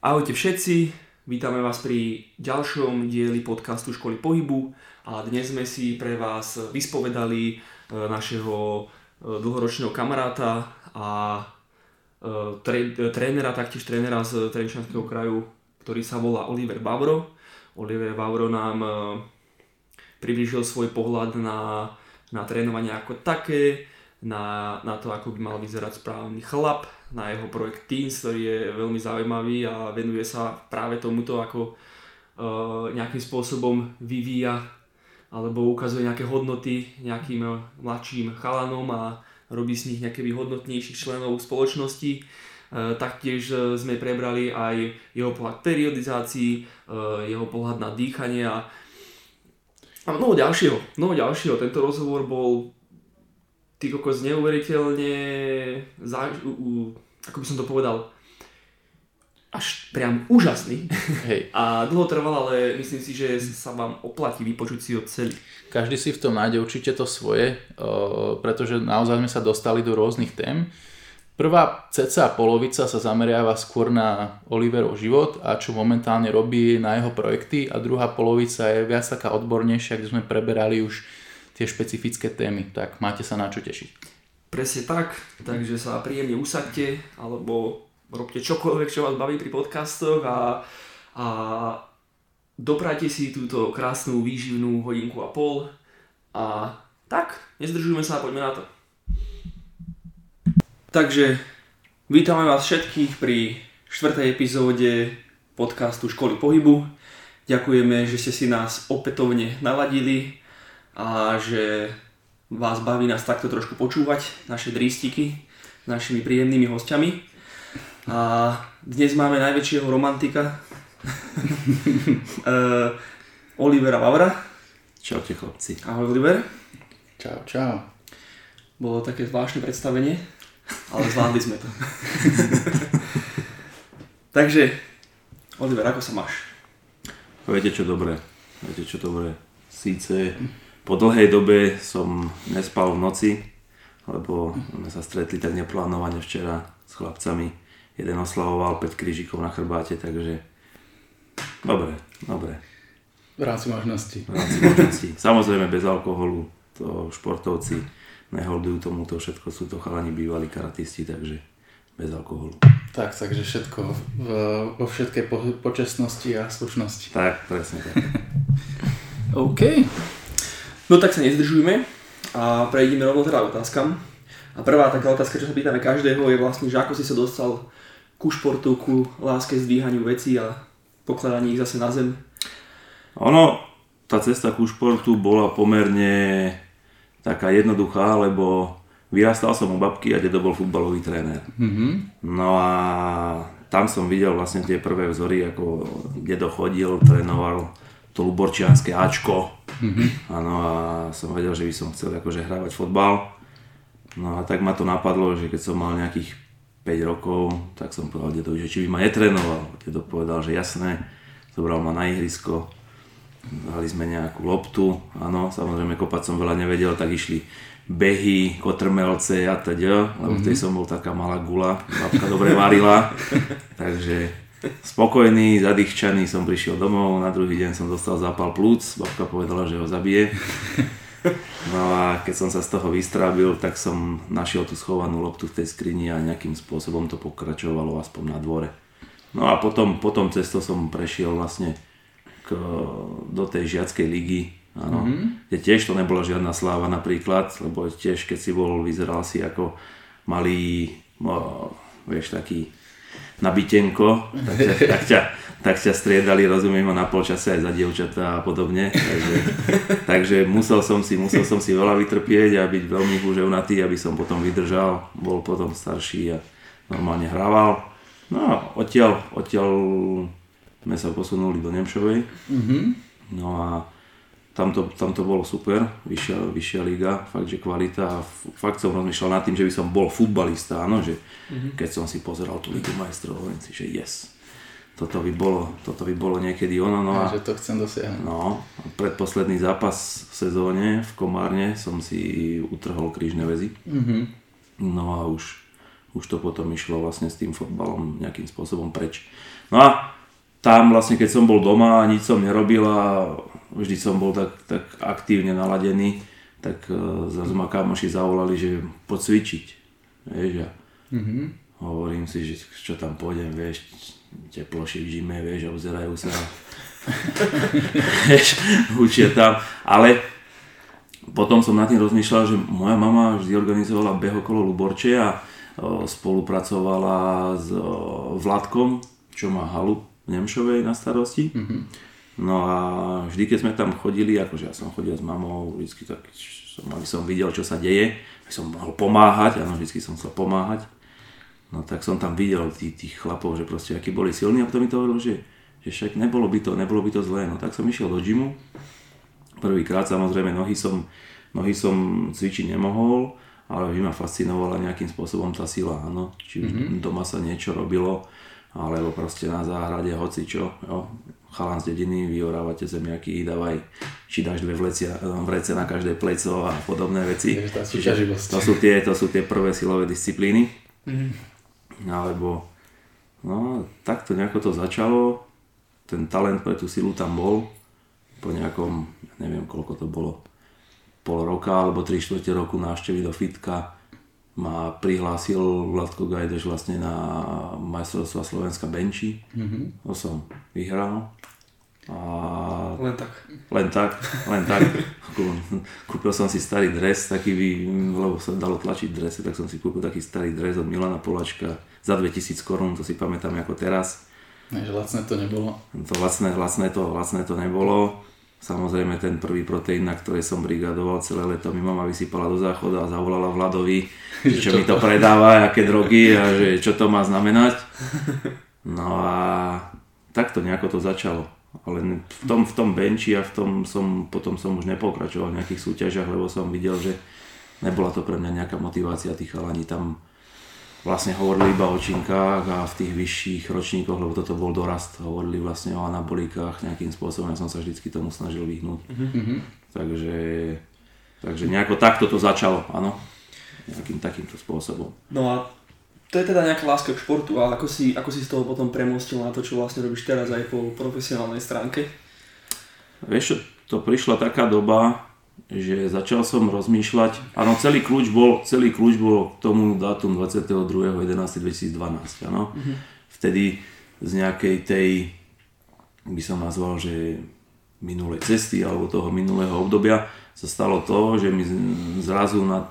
Ahojte všetci, vítame vás pri ďalšom dieli podcastu Školy pohybu a dnes sme si pre vás vyspovedali e, našeho e, dlhoročného kamaráta a e, trénera, taktiež trénera z Trenčanského kraju, ktorý sa volá Oliver Bavro. Oliver Bavro nám priblížil svoj pohľad na, na trénovanie ako také, na, na to, ako by mal vyzerať správny chlap, na jeho projekt Teens, ktorý je veľmi zaujímavý a venuje sa práve tomuto, ako uh, nejakým spôsobom vyvíja alebo ukazuje nejaké hodnoty nejakým mladším chalanom a robí z nich nejaké hodnotnejších členov spoločnosti. Uh, taktiež sme prebrali aj jeho pohľad periodizácií, uh, jeho pohľad na dýchanie a, mnoho ďalšieho. Mnoho ďalšieho. Tento rozhovor bol ty kokos neuveriteľne, zá, u, u, ako by som to povedal, až priam úžasný. Hej. A dlho trval, ale myslím si, že sa vám oplatí vypočuť si ho celý. Každý si v tom nájde určite to svoje, pretože naozaj sme sa dostali do rôznych tém. Prvá ceca polovica sa zameriava skôr na Oliverov život a čo momentálne robí na jeho projekty a druhá polovica je viac taká odbornejšia, kde sme preberali už tie špecifické témy, tak máte sa na čo tešiť. Presne tak, takže sa príjemne usadte alebo robte čokoľvek, čo vás baví pri podcastoch a, a doprajte si túto krásnu výživnú hodinku a pol a tak, nezdržujme sa a poďme na to. Takže vítame vás všetkých pri štvrtej epizóde podcastu Školy pohybu. Ďakujeme, že ste si nás opätovne naladili a že vás baví nás takto trošku počúvať, naše drístiky s našimi príjemnými hostiami. A dnes máme najväčšieho romantika, uh, Olivera Vavra. Čaute chlapci. Ahoj Oliver. Čau, čau. Bolo také zvláštne predstavenie, ale zvládli sme to. Takže, Oliver, ako sa máš? Viete čo dobre, viete čo dobre. Síce po dlhej dobe som nespal v noci, lebo sme sa stretli tak neplánovane včera s chlapcami. Jeden oslavoval 5 krížikov na chrbáte, takže dobre, dobre. V rámci možnosti. V rámci možnosti. Samozrejme bez alkoholu, to športovci neholdujú tomuto, všetko sú to chalani bývalí karatisti, takže bez alkoholu. Tak, takže všetko vo všetkej po, počestnosti a slušnosti. Tak, presne tak. OK. No tak sa nezdržujme a prejdeme rovno teda otázkam. A prvá taká otázka, čo sa pýtame každého, je vlastne, že ako si sa dostal ku športu, ku láske, zdvíhaniu vecí a pokladaní ich zase na zem. Ono, tá cesta ku športu bola pomerne taká jednoduchá, lebo vyrastal som u babky a dedo bol futbalový tréner. Mm-hmm. No a tam som videl vlastne tie prvé vzory, ako dedo chodil, trénoval to Luborčianské Ačko. Mm-hmm. Áno, a som vedel, že by som chcel akože hrávať fotbal. No a tak ma to napadlo, že keď som mal nejakých 5 rokov, tak som povedal dedovi, že či by ma netrénoval. Dedo povedal, že jasné, zobral ma na ihrisko, dali sme nejakú loptu, áno, samozrejme kopať som veľa nevedel, tak išli behy, kotrmelce a teda, lebo mm-hmm. tej som bol taká malá gula, babka dobre varila, takže Spokojný, zadýchčaný som prišiel domov, na druhý deň som dostal zápal plúc, babka povedala, že ho zabije. No a keď som sa z toho vystrábil, tak som našiel tú schovanú loptu v tej skrini a nejakým spôsobom to pokračovalo aspoň na dvore. No a potom, potom cesto som prešiel vlastne k, do tej žiackej ligy, áno, mm-hmm. kde tiež to nebola žiadna sláva napríklad, lebo tiež keď si bol, vyzeral si ako malý, no, vieš, taký na bytenko, tak ťa, tak, ťa, tak ťa striedali, rozumiem, na polčase aj za dievčatá a podobne. Takže, takže musel, som si, musel som si veľa vytrpieť a byť veľmi húževnatý, aby som potom vydržal, bol potom starší a normálne hrával. No a odtiaľ, odtiaľ sme sa posunuli do Nemšovej. Mm-hmm. No a tam to, tam to bolo super, vyššia, vyššia liga, fakt, že kvalita a fakt som rozmýšľal nad tým, že by som bol futbalista, áno, že mm-hmm. keď som si pozeral tú ligu majstrov, hovorím si, že yes, toto by bolo, toto by bolo niekedy ono. No a, že to chcem dosiahnuť. No, predposledný zápas v sezóne v Komárne som si utrhol krížne väzy. Mm-hmm. No a už už to potom išlo vlastne s tým fotbalom nejakým spôsobom preč. No a tam vlastne keď som bol doma a nič som nerobil a vždy som bol tak, tak aktívne naladený, tak zrazu ma kamoši zavolali, že poď cvičiť. Vieš, a mm-hmm. hovorím si, že čo tam pôjdem, vieš, teploši v žime, vieš, a obzerajú sa. vieš, učia tam. Ale potom som nad tým rozmýšľal, že moja mama vždy organizovala beh okolo Luborče a spolupracovala s Vladkom, čo má halu v Nemšovej na starosti. Mm-hmm. No a vždy, keď sme tam chodili, akože ja som chodil s mamou, vždy tak, som, aby som videl, čo sa deje, aby som mohol pomáhať, áno, vždy som chcel pomáhať. No tak som tam videl tých, tých chlapov, že proste akí boli silní a potom mi to hovorilo, že, že však nebolo by to, nebolo by to zlé. No tak som išiel do gymu Prvýkrát samozrejme nohy som, nohy som cvičiť nemohol, ale vždy ma fascinovala nejakým spôsobom tá sila, áno. Či mm-hmm. doma sa niečo robilo, alebo proste na záhrade hoci čo, jo. Chalan z dediny, vyorávate zemiaky, dávaj, či dáš dve vlecia, vrece na každé pleco a podobné veci. Čiže to sú, tie, to sú tie prvé silové disciplíny. Mm-hmm. Alebo, no, takto nejako to začalo, ten talent pre tú silu tam bol, po nejakom, neviem koľko to bolo, pol roka alebo 3 čtvrte roku návštevy do fitka ma prihlásil Vladko Gajdeš vlastne na majstrovstva Slovenska Benči. Mm-hmm. To som vyhral. A... Len tak. Len tak, len tak. Kúpil som si starý dres, taký, lebo sa dalo tlačiť dresy, tak som si kúpil taký starý dres od Milana Polačka za 2000 korún, to si pamätám ako teraz. že lacné to nebolo. To lacné, lacné, to, lacné to nebolo. Samozrejme ten prvý proteín, na ktorý som brigadoval celé leto, mi mama vysypala do záchoda a zavolala Vladovi, že čo mi to predáva, aké drogy a že čo to má znamenať. No a takto nejako to začalo. Ale v tom, v tom benči a v tom som, potom som už nepokračoval v nejakých súťažiach, lebo som videl, že nebola to pre mňa nejaká motivácia, tých chalani tam vlastne hovorili iba o činkách a v tých vyšších ročníkoch, lebo toto bol dorast, hovorili vlastne o anabolikách nejakým spôsobom, ja som sa vždycky tomu snažil vyhnúť. Mm-hmm. Takže, takže nejako takto to začalo, áno, nejakým takýmto spôsobom. No a to je teda nejaká láska k športu a ako si, ako si z toho potom premostil na to, čo vlastne robíš teraz aj po profesionálnej stránke? Vieš, to prišla taká doba, že začal som rozmýšľať, áno, celý kľúč bol, celý kľúč bol k tomu dátum 22.11.2012, áno. Mm-hmm. Vtedy z nejakej tej, by som nazval, že minulej cesty alebo toho minulého obdobia sa stalo to, že mi zrazu na,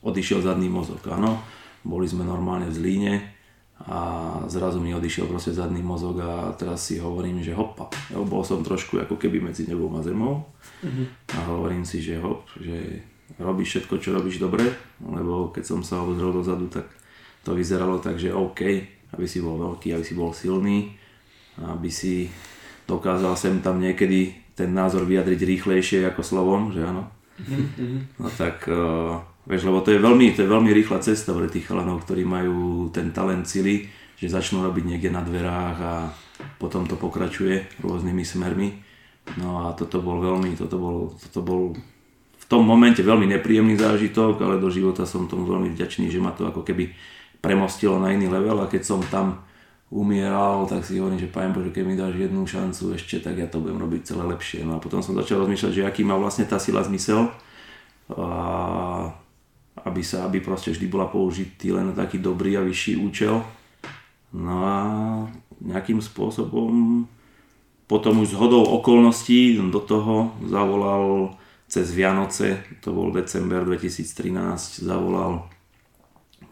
odišiel zadný mozog, áno. Boli sme normálne v Zlíne, a zrazu mi odišiel proste zadný mozog a teraz si hovorím, že hopa, jo, bol som trošku ako keby medzi nebou a zemou mm-hmm. a hovorím si, že hop, že robíš všetko, čo robíš dobre, lebo keď som sa obzrel dozadu, tak to vyzeralo tak, že OK, aby si bol veľký, aby si bol silný, aby si dokázal sem tam niekedy ten názor vyjadriť rýchlejšie ako slovom, že áno. Mm-hmm. No tak uh, Vieš, lebo to je veľmi, to je veľmi rýchla cesta pre tých chalanov, ktorí majú ten talent sily, že začnú robiť niekde na dverách a potom to pokračuje rôznymi smermi. No a toto bol veľmi, toto bol, toto bol v tom momente veľmi nepríjemný zážitok, ale do života som tomu veľmi vďačný, že ma to ako keby premostilo na iný level a keď som tam umieral, tak si hovorím, že Pane Bože, keď mi dáš jednu šancu ešte, tak ja to budem robiť celé lepšie. No a potom som začal rozmýšľať, že aký má vlastne tá sila zmysel. A aby sa, aby proste vždy bola použitý len taký dobrý a vyšší účel. No a nejakým spôsobom potom už zhodou okolností do toho zavolal cez Vianoce, to bol december 2013, zavolal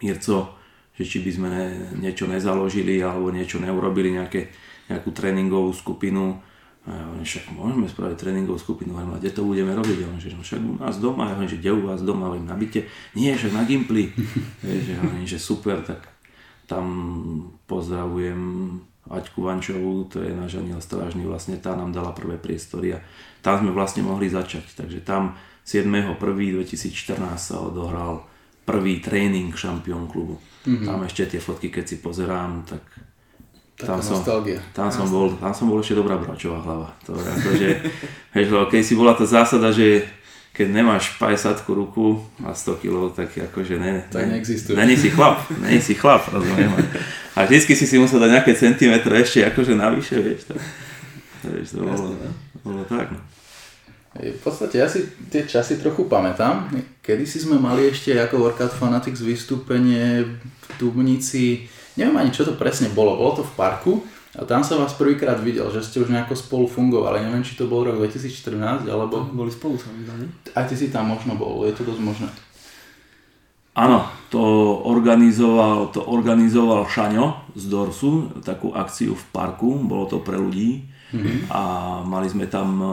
Mirco, že či by sme niečo nezaložili alebo niečo neurobili, nejaké, nejakú tréningovú skupinu a ja hovorím, však môžeme spraviť tréningovú skupinu, hovorím, a kde to budeme robiť? Ja hovorím, že no však u nás doma, ja hovorím, že kde u vás doma, hovorím, na byte, nie, však na Gimply. že hovorím, že super, tak tam pozdravujem Aťku Vančovú, to je náš aniel strážny, vlastne tá nám dala prvé priestory a tam sme vlastne mohli začať. Takže tam 7.1.2014 sa odohral prvý tréning šampión klubu. Mm-hmm. Tam ešte tie fotky, keď si pozerám, tak tam som, tam, som bol, tam som bol ešte dobrá bračová hlava. To je ako, že, hej, keď si bola tá zásada, že keď nemáš 50 ruku a 100 kg, tak akože ne, tak ne, neexistuje. Není si chlap, není si chlap, rozumiem. A vždycky si si musel dať nejaké centimetre ešte akože navyše, vieš. Tak, vieš to bolo, bolo tak. No. V podstate ja si tie časy trochu pamätám. Kedy si sme mali ešte ako Workout Fanatics vystúpenie v Dubnici, neviem ani čo to presne bolo, bolo to v parku a tam som vás prvýkrát videl, že ste už nejako spolu fungovali. Neviem, či to bol rok 2014, alebo... Boli spolu sa mi Aj ty si tam možno bol, je to dosť možné. Áno, to organizoval, to organizoval Šaňo z Dorsu, takú akciu v parku, bolo to pre ľudí Mm-hmm. A mali sme tam e,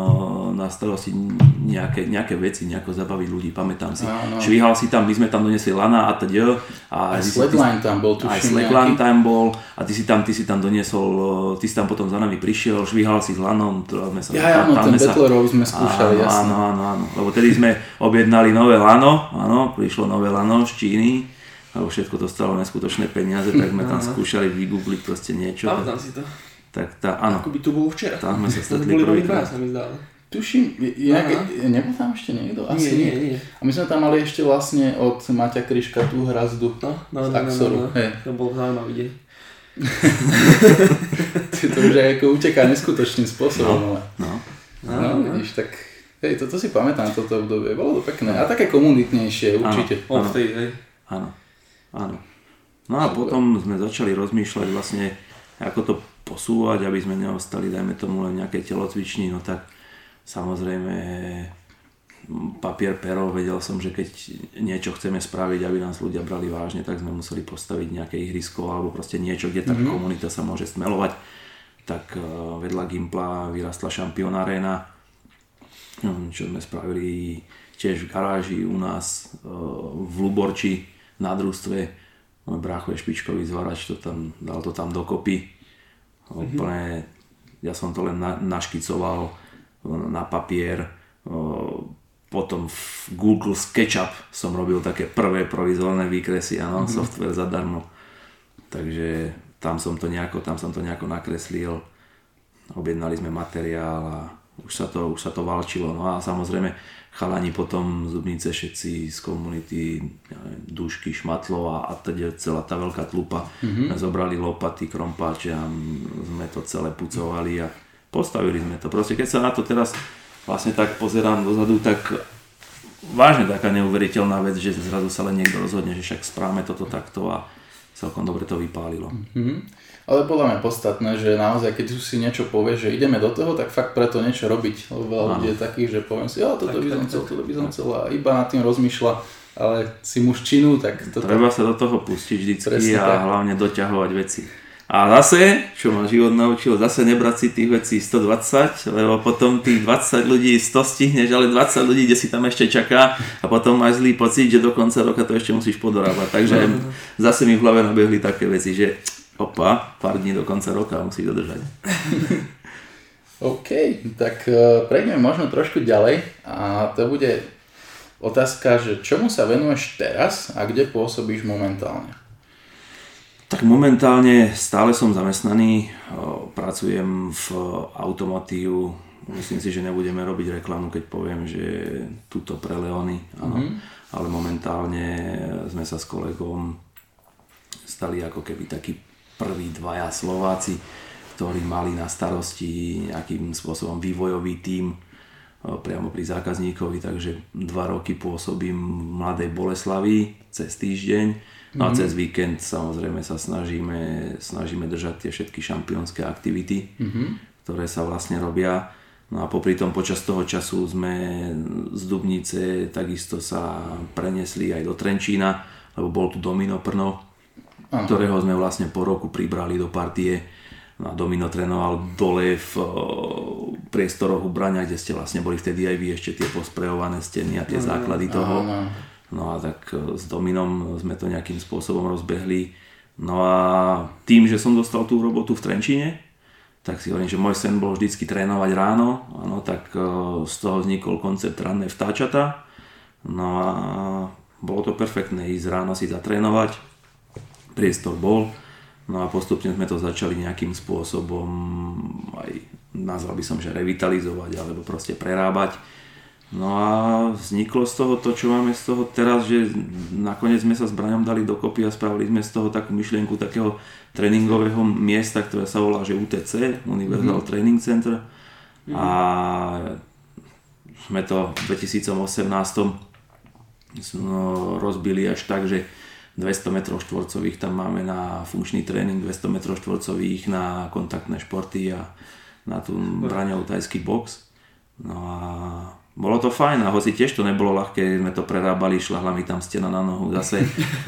na starosti nejaké, nejaké veci, nejako zabaviť ľudí, pamätám si. Áno. Švíhal si tam, my sme tam donesli lana a teda. A slackline tam bol, tuším Aj slackline tam bol a ty si tam, ty si tam doniesol, e, ty si tam potom za nami prišiel, švíhal si s lanom. Sme sa, ja, áno, ten Battlerov sme skúšali, áno, jasne. Áno, áno, áno, lebo tedy sme objednali nové lano, áno, prišlo nové lano z Číny lebo všetko to stalo neskutočné peniaze, tak sme tam skúšali vygoogliť proste niečo. Pamätám si to. Tak tá, áno. Ako by tu bol včera. Tam sme sa stretli prvýkrát. sa mi zdálo. Tuším, ja, nebol tam ešte niekto? Asi nie, nie, nie. A my sme tam mali ešte vlastne od Maťa Kryška tú hrazdu no, no, z Axoru. No, no, no. Hey. To bol zaujímavý deň. to už aj ako uteká neskutočným spôsobom, no, No, no, no, no. vidíš, tak hej, toto si pamätám, toto obdobie, bolo to pekné. A také komunitnejšie, určite. Áno, áno. hej. Áno, áno. No a potom sme začali rozmýšľať vlastne, ako to posúvať, aby sme neostali, dajme tomu, len nejaké telocvični, no tak samozrejme papier, pero, vedel som, že keď niečo chceme spraviť, aby nás ľudia brali vážne, tak sme museli postaviť nejaké ihrisko alebo proste niečo, kde tá mm-hmm. komunita sa môže smelovať. Tak eh, vedľa Gimpla vyrastla šampión arena, hm, čo sme spravili tiež v garáži u nás eh, v Luborči na družstve. Môj brácho je špičkový zvarač, to tam, dal to tam dokopy Úplne, ja som to len na, naškicoval na papier. Potom v Google SketchUp som robil také prvé provizorné výkresy, áno, mm-hmm. software zadarmo. Takže tam som to nejako, tam som to nejako nakreslil. Objednali sme materiál a už sa to, už sa to valčilo. No a samozrejme chalani potom zubnice všetci z komunity, dušky, šmatlov a, a teda celá tá veľká tlupa. Mm-hmm. Zobrali lopaty, krompáče a sme to celé pucovali a postavili sme to. Proste keď sa na to teraz vlastne tak pozerám dozadu, tak vážne taká neuveriteľná vec, že zrazu sa len niekto rozhodne, že však správame toto takto a celkom dobre to vypálilo. Mm-hmm. Ale podľa mňa podstatné, že naozaj keď si niečo povie, že ideme do toho, tak fakt preto niečo robiť. Lebo veľa ľudí je takých, že poviem si, ja toto tak, by som chcel, toto by som chcel a iba nad tým rozmýšľa, ale si muž činu, tak to Treba sa do toho pustiť vždycky a tak. hlavne doťahovať veci. A zase, čo ma život naučil, zase nebrať si tých vecí 120, lebo potom tých 20 ľudí 100 stihneš, ale 20 ľudí, kde si tam ešte čaká a potom máš zlý pocit, že do konca roka to ešte musíš podorábať. Takže no. zase mi v hlave nabehli také veci, že opa, pár dní do konca roka musí dodržať. OK, tak e, prejdeme možno trošku ďalej a to bude otázka, že čomu sa venuješ teraz a kde pôsobíš momentálne? Tak momentálne stále som zamestnaný, e, pracujem v automotívu, myslím si, že nebudeme robiť reklamu, keď poviem, že tuto pre Leony, áno. Mm-hmm. ale momentálne sme sa s kolegom stali ako keby taký prví dvaja Slováci, ktorí mali na starosti nejakým spôsobom vývojový tím e, priamo pri zákazníkovi, takže dva roky pôsobím v Mladej Boleslavi cez týždeň no a mm-hmm. cez víkend samozrejme sa snažíme, snažíme držať tie všetky šampiónske aktivity, mm-hmm. ktoré sa vlastne robia. No a popri tom počas toho času sme z Dubnice takisto sa prenesli aj do Trenčína, lebo bol tu Domino Prno, Aha. ktorého sme vlastne po roku pribrali do partie. No a Domino trénoval dole v priestoroch ubrania, kde ste vlastne boli vtedy aj vy ešte tie posprejované steny a tie no, základy toho. No a tak e, s Dominom sme to nejakým spôsobom rozbehli. No a tým, že som dostal tú robotu v Trenčine, tak si hovorím, že môj sen bol vždycky trénovať ráno, ano, tak e, z toho vznikol koncept ranné vtáčata. No a bolo to perfektné ísť ráno si zatrénovať, priestor bol. No a postupne sme to začali nejakým spôsobom aj nazval by som, že revitalizovať alebo proste prerábať. No a vzniklo z toho to, čo máme z toho teraz, že nakoniec sme sa s Braňom dali dokopy a spravili sme z toho takú myšlienku takého tréningového miesta, ktoré sa volá že UTC, Universal mm-hmm. Training Center. Mm-hmm. A sme to v 2018 no, rozbili až tak, že 200 m štvorcových tam máme na funkčný tréning, 200 m štvorcových na kontaktné športy a na tú braňov tajský box. No a bolo to fajn a hoci tiež to nebolo ľahké, sme to prerábali, šlahla mi tam stena na nohu, zase,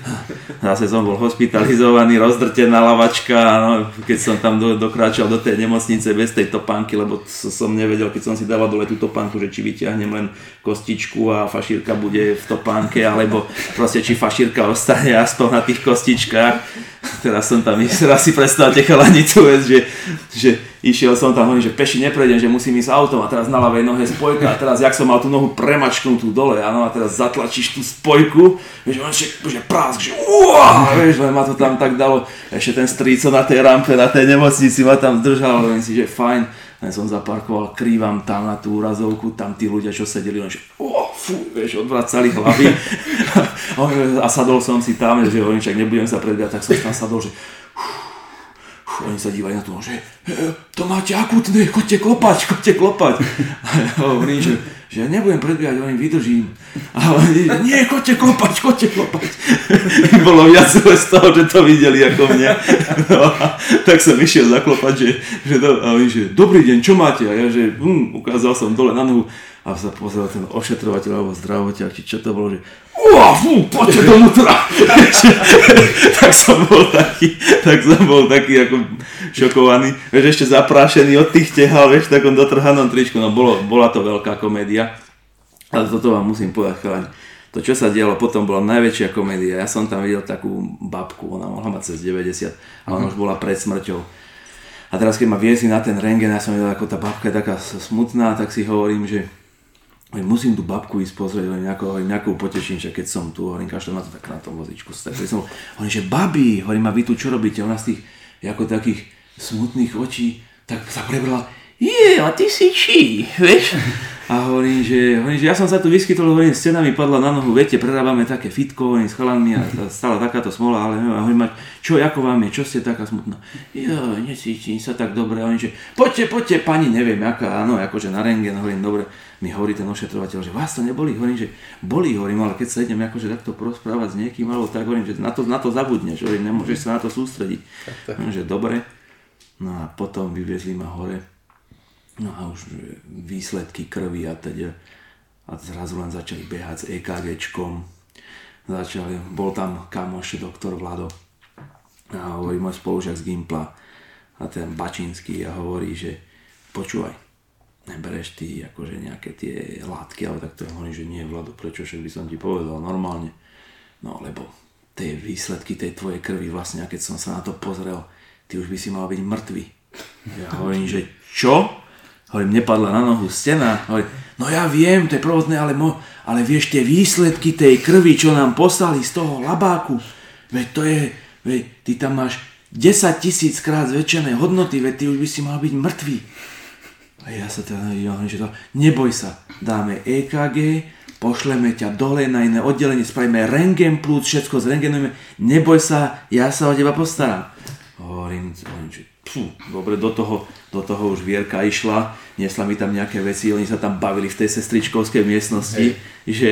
zase som bol hospitalizovaný, rozdrtená lavačka, no, keď som tam do, dokráčal do tej nemocnice bez tej topánky, lebo som nevedel, keď som si dával dole tú topánku, že či vyťahnem len kostičku a fašírka bude v topánke, alebo proste či fašírka ostane aspoň na tých kostičkách. Teraz som tam, teraz si predstavte chalanicu, že, že išiel som tam, hovorím, že peši neprejdem, že musím ísť autom. A teraz na ľavej nohe spojka. A teraz jak som mal tú nohu premačknutú dole, áno, a teraz zatlačíš tú spojku, vieš, on že, že prásk, že uá, vieš, ma to tam tak dalo, ešte ten stríco na tej rampe, na tej nemocnici ma tam držal, hovorím si, že fajn, len som zaparkoval, krývam tam na tú úrazovku, tam tí ľudia, čo sedeli, len že fú, vieš, odvracali hlavy. A sadol som si tam, že hovorím, však nebudem sa predbiať, tak som tam sadol, že oni sa dívajú na to, že e, to máte akutné, chodte klopať, chodte klopať. A hovorím, že, že ja nebudem predbiehať, oni vydržím. A oni, nie, chodte klopať, chodte klopať. Bolo viac z toho, že to videli ako mňa. No, tak som išiel zaklopať, že, že, a oni, že dobrý deň, čo máte? A ja, že hm, ukázal som dole na nohu a sa pozrel ten ošetrovateľ alebo zdravovateľ, či čo to bolo, že Uá, fú, poďte dovnútra. tak som bol taký, tak som bol taký ako šokovaný. Vieš, ešte zaprášený od tých tehal, vieš, v takom dotrhanom tričku. No bolo, bola to veľká komédia. Ale toto vám musím povedať, chalani. To, čo sa dialo potom, bola najväčšia komédia. Ja som tam videl takú babku, ona mohla mať cez 90, a ona už bola pred smrťou. A teraz, keď ma viezli na ten rengen, ja som videl, ako tá babka je taká smutná, tak si hovorím, že musím tú babku ísť pozrieť, nejakou, hovorím, nejakou poteším, že keď som tu, hovorím, kašľam na to tak na tom vozičku. Tak som, hovorím, že babi, hovorím, a vy tu čo robíte? Ona z tých, ako takých smutných očí, tak sa prebrala, je, a ty si či, vieš? A hovorím, že, hovorím, že ja som sa tu vyskytol, hovorím, stena mi padla na nohu, viete, prerábame také fitko, hovorím, s chalanmi a stala takáto smola, ale hovorím, čo, ako vám je, čo ste taká smutná? Jo, necítim sa tak dobre, hovorím, že poďte, poďte, pani, neviem, aká, áno, akože na rengen, hovorím, dobre, mi hovorí ten ošetrovateľ, že vás to neboli, hovorím, že boli, hovorím, ale keď sa idem akože takto porozprávať s niekým, alebo tak hovorím, že na to, na to zabudneš, hovorím, nemôžeš sa na to sústrediť. Hovorím, že dobre, no a potom vyviezli ma hore, No a už výsledky krvi a teda a zrazu len začali behať s EKGčkom. Začali, bol tam kamoš, doktor Vlado a hovorí môj spolužiak z Gimpla a ten Bačinský a hovorí, že počúvaj, nebereš ty akože nejaké tie látky, ale tak to hovorí, že nie Vlado, prečo však by som ti povedal normálne. No lebo tie výsledky tej tvojej krvi vlastne, keď som sa na to pozrel, ty už by si mal byť mŕtvy. Ja hovorím, že čo? Hovorím, nepadla na nohu stena. Hovorím, no ja viem, to je provozné, ale, mo, ale vieš, tie výsledky tej krvi, čo nám poslali z toho labáku, veď to je, veď ty tam máš 10 tisíc krát zväčšené hodnoty, veď ty už by si mal byť mŕtvý. A ja sa teda hovorím, že to, neboj sa, dáme EKG, pošleme ťa dole na iné oddelenie, spravíme rengen plus, všetko zrengenujeme, neboj sa, ja sa o teba postaram. Hovorím, hovorím že pfú, dobre, do toho, do toho už Vierka išla, nesla mi tam nejaké veci, oni sa tam bavili v tej sestričkovskej miestnosti, Hej. že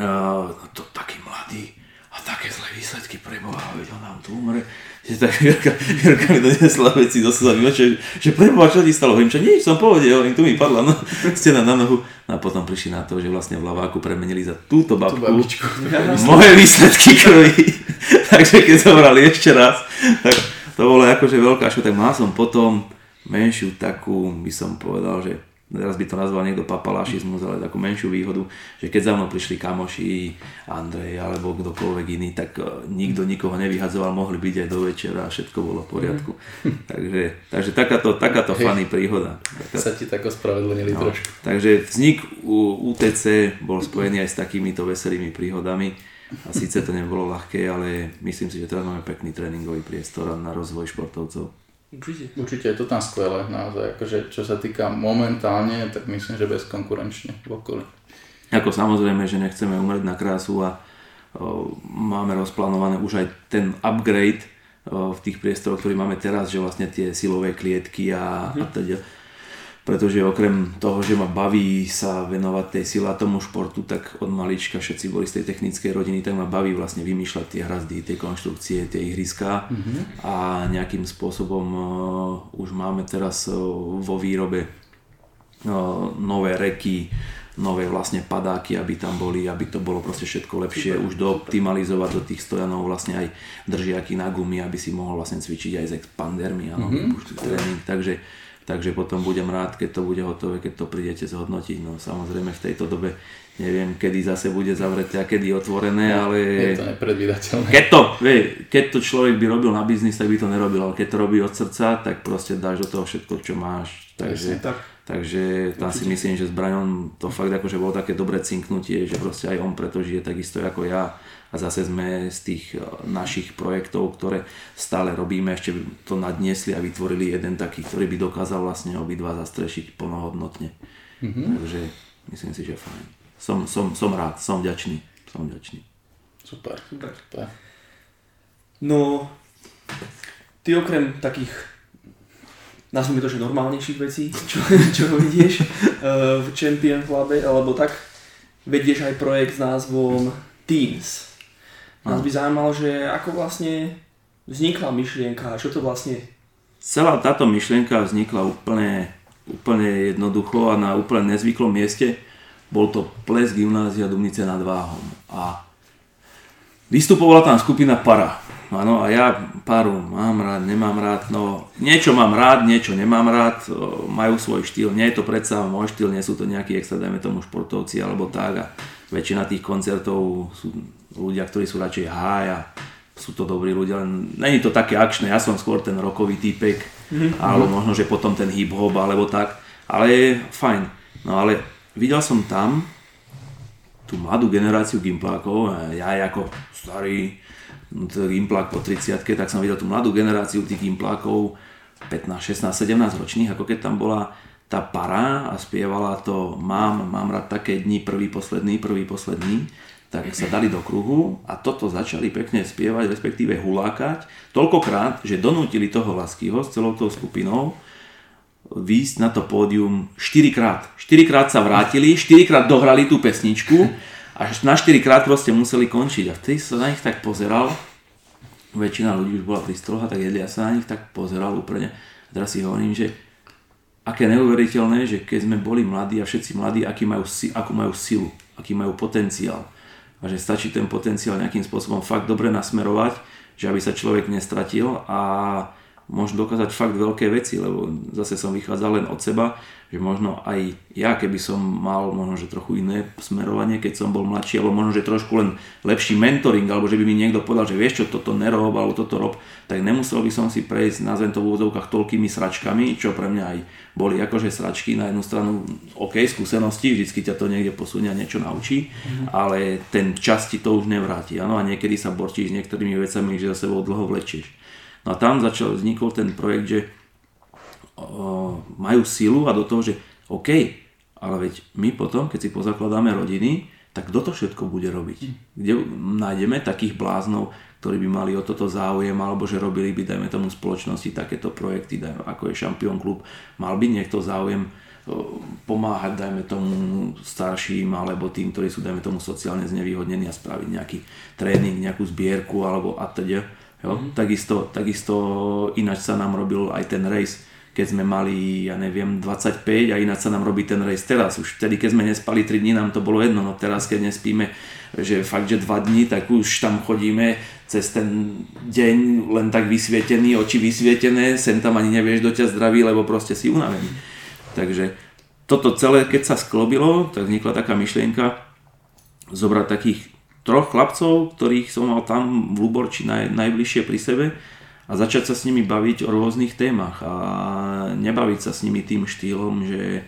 uh, to taký mladý a také zlé výsledky pre Boha, veď on nám tu umre. Že tak Vierka, Vierka mi donesla veci do slzami že, že pre Boha, čo ti stalo? Hovorím, čo nič, som pohode, hovorím, tu mi padla no, stena na nohu. No a potom prišli na to, že vlastne v laváku premenili za túto babku moje výsledky krvi. Takže keď zobrali ešte raz, tak to bolo akože veľká škoda, tak mal som potom menšiu takú, by som povedal, že teraz by to nazval niekto papalašizmus, ale takú menšiu výhodu, že keď za mnou prišli kamoši, Andrej alebo kdokoľvek iný, tak e, nikto nikoho nevyhadzoval, mohli byť aj do večera a všetko bolo v poriadku. Mm. takže, takže takáto, takáto hey, funny príhoda. Taká... Sa ti tak ospravedlnili no, trošku. Takže vznik u UTC bol spojený aj s takýmito veselými príhodami a síce to nebolo ľahké, ale myslím si, že teraz máme pekný tréningový priestor na rozvoj športovcov. Určite. Určite je to tam skvelé, naozaj. Akože, čo sa týka momentálne, tak myslím, že bezkonkurenčne v okolí. Ako samozrejme, že nechceme umrieť na krásu a o, máme rozplánované už aj ten upgrade o, v tých priestoroch, ktorý máme teraz, že vlastne tie silové klietky a, mm-hmm. a teda pretože okrem toho, že ma baví sa venovať tej sile a tomu športu, tak od malička všetci boli z tej technickej rodiny, tak ma baví vlastne vymýšľať tie hrazdy, tie konštrukcie, tie ihriská mm-hmm. a nejakým spôsobom uh, už máme teraz uh, vo výrobe uh, nové reky, nové vlastne padáky, aby tam boli, aby to bolo proste všetko lepšie, super, už dooptimalizovať do tých stojanov vlastne aj držiaky na gumy, aby si mohol vlastne cvičiť aj s expandermi, áno, mm-hmm. tréning, takže takže potom budem rád, keď to bude hotové, keď to prídete zhodnotiť. No samozrejme v tejto dobe neviem, kedy zase bude zavreté a kedy otvorené, no, ale... Je to nepredvídateľné. Keď to, vie, keď to človek by robil na biznis, tak by to nerobil, ale keď to robí od srdca, tak proste dáš do toho všetko, čo máš. Takže, tak. takže tam si myslím, že s Brianom to fakt akože bolo také dobré cinknutie, že proste aj on preto žije takisto ako ja a zase sme z tých eh, našich projektov, ktoré stále robíme, ešte to nadniesli a vytvorili jeden taký, ktorý by dokázal vlastne obidva zastrešiť plnohodnotne. Mm-hmm. Takže myslím si, že fajn. Som, som, som rád, som vďačný. Som vďačný. Super, super. super. No, ty okrem takých nazvime to, že normálnejších vecí, čo, čo vidieš uh, v Champion Clube, alebo tak, vedieš aj projekt s názvom Teams. Nás by zaujímalo, že ako vlastne vznikla myšlienka, čo to vlastne Celá táto myšlienka vznikla úplne, úplne jednoducho a na úplne nezvyklom mieste. Bol to ples gymnázia Dumnice nad Váhom. A vystupovala tam skupina Para. Áno, a ja paru mám rád, nemám rád, no niečo mám rád, niečo nemám rád, majú svoj štýl, nie je to predsa môj štýl, nie sú to nejakí extra, dajme tomu športovci alebo tak a väčšina tých koncertov sú ľudia, ktorí sú radšej a sú to dobrí ľudia, len není to také akčné, ja som skôr ten rokový týpek, mm-hmm. alebo možno, že potom ten hip-hop, alebo tak, ale je fajn. No ale videl som tam tú mladú generáciu gimplákov, ja ako starý gimplák po 30 tak som videl tú mladú generáciu tých gimplákov, 15, 16, 17 ročných, ako keď tam bola tá para a spievala to mám, mám rád také dni, prvý, posledný, prvý, posledný tak sa dali do kruhu a toto začali pekne spievať, respektíve hulákať, toľkokrát, že donútili toho Laskyho s celou tou skupinou výjsť na to pódium 4 krát. 4 krát sa vrátili, 4 krát dohrali tú pesničku a na 4 krát proste museli končiť. A vtedy sa na nich tak pozeral, väčšina ľudí už bola pri stroha, tak jedli, ja sa na nich tak pozeral úplne. Teraz si hovorím, že aké neuveriteľné, že keď sme boli mladí a všetci mladí, aký majú, akú majú silu, aký majú potenciál. A že stačí ten potenciál nejakým spôsobom fakt dobre nasmerovať, že aby sa človek nestratil a môže dokázať fakt veľké veci, lebo zase som vychádzal len od seba, že možno aj ja, keby som mal možno, že trochu iné smerovanie, keď som bol mladší, alebo možno, že trošku len lepší mentoring, alebo že by mi niekto povedal, že vieš čo, toto nerob, alebo toto rob, tak nemusel by som si prejsť, nazvem to v úvodzovkách, toľkými sračkami, čo pre mňa aj boli akože sračky na jednu stranu, OK, skúsenosti, vždycky ťa to niekde posunie a niečo naučí, mm-hmm. ale ten čas ti to už nevráti, ano, a niekedy sa borčíš s niektorými vecami, že za sebou dlho vlečieš. No a tam začal vznikol ten projekt, že majú silu a do toho, že OK, ale veď my potom, keď si pozakladáme rodiny, tak kto to všetko bude robiť? Kde nájdeme takých bláznov, ktorí by mali o toto záujem, alebo že robili by, dajme tomu, spoločnosti takéto projekty, dajme, ako je Champion Club. Mal by niekto záujem pomáhať, dajme tomu, starším, alebo tým, ktorí sú, dajme tomu, sociálne znevýhodnení a spraviť nejaký tréning, nejakú zbierku, alebo a teda. Jo? Mm-hmm. Takisto, takisto ináč sa nám robil aj ten race keď sme mali, ja neviem, 25 a ináč sa nám robí ten race teraz. Už vtedy, keď sme nespali 3 dní, nám to bolo jedno, no teraz, keď nespíme, že fakt, že 2 dní, tak už tam chodíme cez ten deň len tak vysvietený, oči vysvietené, sem tam ani nevieš, do ťa zdraví, lebo proste si unavený. Takže toto celé, keď sa sklobilo, tak vznikla taká myšlienka zobrať takých troch chlapcov, ktorých som mal tam v Luborči naj, najbližšie pri sebe a začať sa s nimi baviť o rôznych témach a nebaviť sa s nimi tým štýlom, že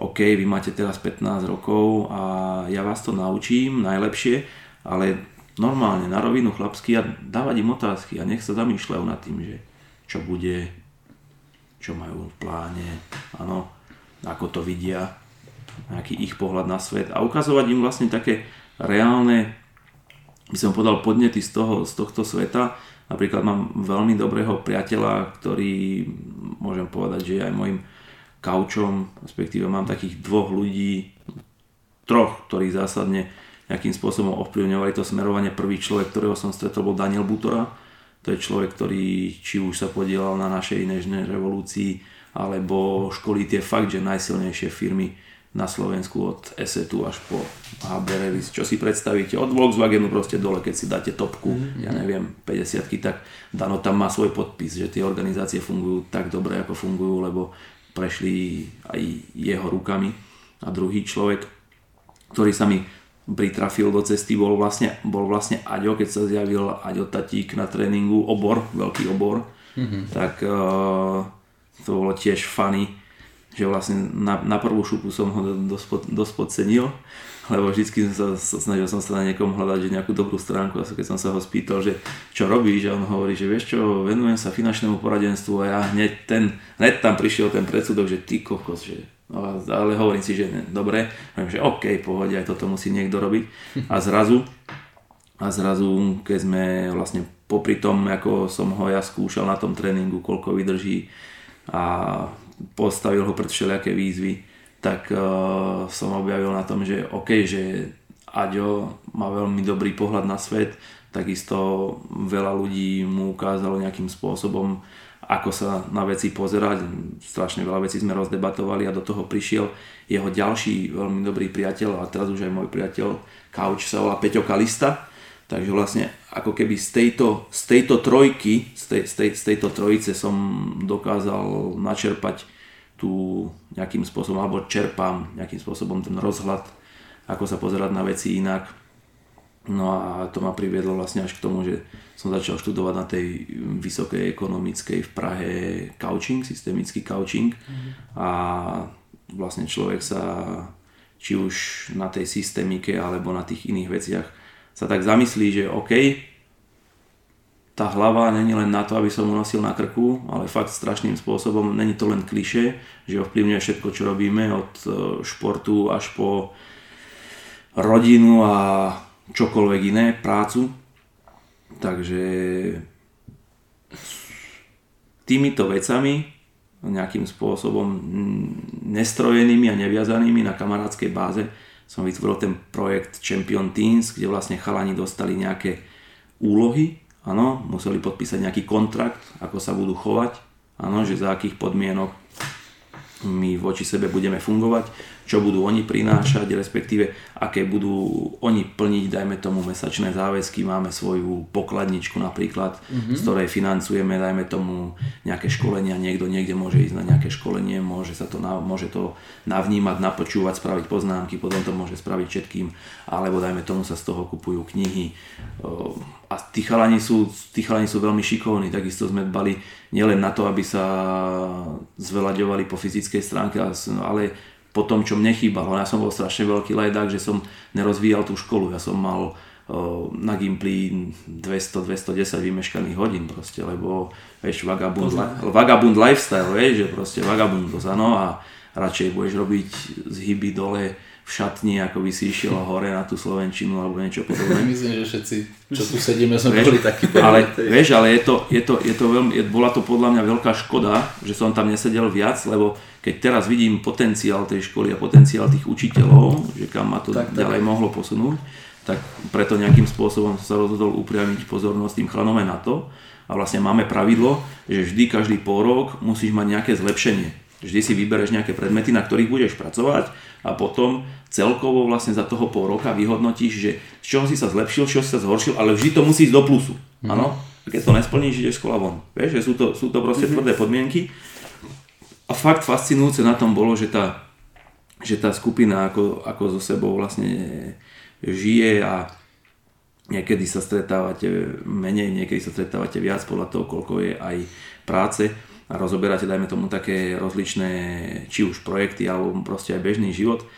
OK, vy máte teraz 15 rokov a ja vás to naučím najlepšie, ale normálne na rovinu chlapsky a dávať im otázky a nech sa zamýšľajú nad tým, že čo bude, čo majú v pláne, áno, ako to vidia, nejaký ich pohľad na svet a ukazovať im vlastne také reálne, by som povedal, podnety z, toho, z tohto sveta. Napríklad mám veľmi dobrého priateľa, ktorý môžem povedať, že je aj môjim kaučom, respektíve mám takých dvoch ľudí, troch, ktorí zásadne nejakým spôsobom ovplyvňovali to smerovanie. Prvý človek, ktorého som stretol, bol Daniel Butora. To je človek, ktorý či už sa podielal na našej nežnej revolúcii, alebo školí tie fakt, že najsilnejšie firmy na Slovensku od Esetu až po HB Revis. Čo si predstavíte? Od Volkswagenu proste dole, keď si dáte topku, mm-hmm. ja neviem, 50 tak Dano tam má svoj podpis, že tie organizácie fungujú tak dobre, ako fungujú, lebo prešli aj jeho rukami. A druhý človek, ktorý sa mi pritrafil do cesty, bol vlastne, bol vlastne Aďo, keď sa zjavil Aďo Tatík na tréningu, obor, veľký obor, mm-hmm. tak uh, to bolo tiež funny, že vlastne na, na prvú šupu som ho dosť, dosť podcenil lebo vždy som sa, snažil som sa na niekom hľadať že nejakú dobrú stránku a keď som sa ho spýtal, že čo robíš a on hovorí, že vieš čo, venujem sa finančnému poradenstvu a ja hneď, ten, hneď tam prišiel ten predsudok, že ty kokos, že no, ale hovorím si, že ne, dobre, hovorím, že OK, pohode, aj toto musí niekto robiť. A zrazu a zrazu, keď sme vlastne popri tom, ako som ho ja skúšal na tom tréningu, koľko vydrží a postavil ho pred všelijaké výzvy, tak uh, som objavil na tom, že OK, že Aďo má veľmi dobrý pohľad na svet, takisto veľa ľudí mu ukázalo nejakým spôsobom, ako sa na veci pozerať. Strašne veľa vecí sme rozdebatovali a do toho prišiel jeho ďalší veľmi dobrý priateľ a teraz už aj môj priateľ Couch sa volá Peťo Kalista. Takže vlastne ako keby z tejto, z tejto trojky, z, tej, z, tej, z tejto trojice som dokázal načerpať tu nejakým spôsobom, alebo čerpám nejakým spôsobom ten rozhľad, ako sa pozerať na veci inak. No a to ma priviedlo vlastne až k tomu, že som začal študovať na tej vysokej ekonomickej v Prahe couching, systemický couching mm-hmm. a vlastne človek sa či už na tej systémike alebo na tých iných veciach sa tak zamyslí, že OK, tá hlava není len na to, aby som mu nosil na krku, ale fakt strašným spôsobom, není to len kliše, že ovplyvňuje všetko, čo robíme, od e, športu až po rodinu a čokoľvek iné, prácu. Takže týmito vecami, nejakým spôsobom nestrojenými a neviazanými na kamarádskej báze, som vytvoril ten projekt Champion Teams, kde vlastne chalani dostali nejaké úlohy, Áno, museli podpísať nejaký kontrakt, ako sa budú chovať, áno, že za akých podmienok my voči sebe budeme fungovať, čo budú oni prinášať, respektíve aké budú oni plniť, dajme tomu mesačné záväzky, máme svoju pokladničku napríklad, mm-hmm. z ktorej financujeme, dajme tomu nejaké školenia, niekto niekde môže ísť na nejaké školenie, môže, sa to, môže to navnímať, napočúvať, spraviť poznámky, potom to môže spraviť všetkým, alebo dajme tomu sa z toho kupujú knihy. A tí chalani sú, tí chalani sú veľmi šikovní, takisto sme dbali nielen na to, aby sa zvelaďovali po fyzickej stránke, ale po tom, čo mne chýbalo. Ja som bol strašne veľký lajdák, že som nerozvíjal tú školu. Ja som mal na Gimply 200-210 vymeškaných hodín proste, lebo vieš, vagabund, vagabund lifestyle, vieš, že proste vagabundos, áno, a radšej budeš robiť zhyby dole v šatni, ako by si išiel hore na tú Slovenčinu alebo niečo podobné. Myslím, že všetci, čo tu sedíme, sme vieš, boli takí. Ale, vieš, ale je to, je to, je to veľmi, je, bola to podľa mňa veľká škoda, že som tam nesedel viac, lebo keď teraz vidím potenciál tej školy a potenciál tých učiteľov, že kam ma to tak, ďalej tak. mohlo posunúť, tak preto nejakým spôsobom sa rozhodol upriamiť pozornosť tým chlanom na to. A vlastne máme pravidlo, že vždy každý pol rok musíš mať nejaké zlepšenie. Vždy si vybereš nejaké predmety, na ktorých budeš pracovať a potom celkovo vlastne za toho pol roka vyhodnotíš, že z čoho si sa zlepšil, čoho si sa zhoršil, ale vždy to musí ísť do plusu. Mm-hmm. Áno? A keď to nesplníš, ideš z kola von. Vieš, že sú to, sú to proste mm-hmm. tvrdé podmienky. A fakt fascinujúce na tom bolo, že tá, že tá skupina ako, ako so sebou vlastne žije a niekedy sa stretávate menej, niekedy sa stretávate viac podľa toho, koľko je aj práce a rozoberáte, dajme tomu, také rozličné, či už projekty, alebo proste aj bežný život.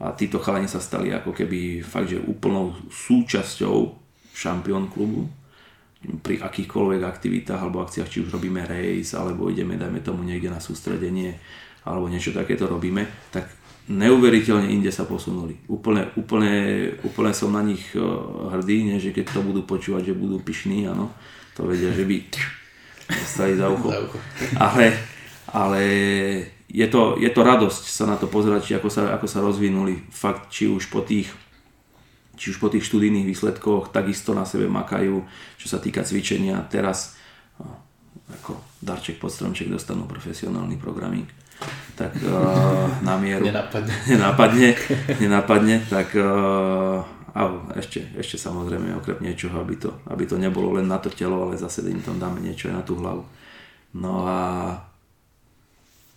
A títo chalani sa stali ako keby fakt, že úplnou súčasťou šampión klubu. Pri akýchkoľvek aktivitách alebo akciách, či už robíme race, alebo ideme, dajme tomu niekde na sústredenie, alebo niečo takéto robíme, tak neuveriteľne inde sa posunuli. Úplne, úplne, úplne som na nich e, hrdý, nie, že keď to budú počúvať, že budú pyšní, áno, to vedia, že by stali za ucho. Ale, ale je, to, je to radosť sa na to pozerať, či ako sa, ako sa rozvinuli. Fakt, či už po tých či už po tých študijných výsledkoch takisto na sebe makajú, čo sa týka cvičenia. Teraz ako darček pod stromček dostanú profesionálny programming tak uh, na mieru. Nenapadne. Nenapadne, nenapadne tak uh, a ešte, ešte samozrejme okrem niečoho, aby to, aby to nebolo len na to telo, ale zase im tam dáme niečo aj na tú hlavu. No a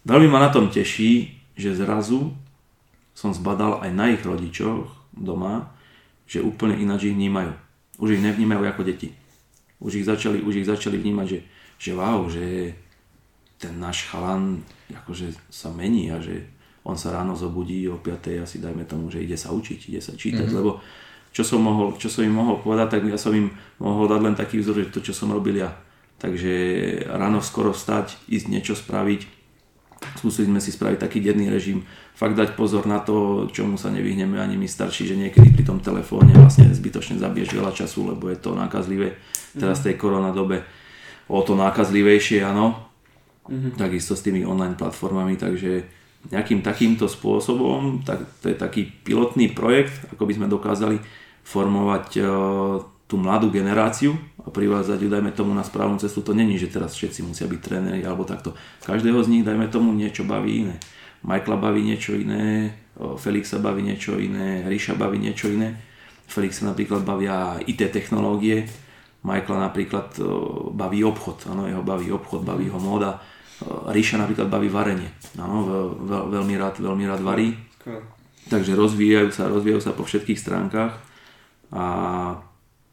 veľmi ma na tom teší, že zrazu som zbadal aj na ich rodičoch doma, že úplne ináč ich vnímajú. Už ich nevnímajú ako deti. Už ich začali, už ich začali vnímať, že, že wow, že ten náš chalan akože sa mení a že on sa ráno zobudí o 5. asi dajme tomu, že ide sa učiť, ide sa čítať, mm-hmm. lebo čo som, mohol, čo som im mohol povedať, tak ja som im mohol dať len taký vzor, že to, čo som robil ja. Takže ráno skoro vstať, ísť niečo spraviť, skúsili sme si spraviť taký denný režim, fakt dať pozor na to, čomu sa nevyhneme ani my starší, že niekedy pri tom telefóne vlastne zbytočne zabiješ veľa času, lebo je to nákazlivé. Teraz v tej korona dobe o to nákazlivejšie, áno, mm-hmm. takisto s tými online platformami, takže nejakým takýmto spôsobom, tak to je taký pilotný projekt, ako by sme dokázali formovať uh, tú mladú generáciu a privázať ju, dajme tomu, na správnu cestu. To není, že teraz všetci musia byť tréneri alebo takto. Každého z nich, dajme tomu, niečo baví iné. Michaela baví niečo iné, Felixa baví niečo iné, Ríša baví niečo iné. Felixa napríklad bavia IT technológie, Michaela napríklad baví obchod, ano, jeho baví obchod, baví ho móda, Ríša napríklad baví varenie. Áno, veľ, veľmi, rád, veľmi rád varí. Takže rozvíjajú sa, rozvíjajú sa po všetkých stránkach a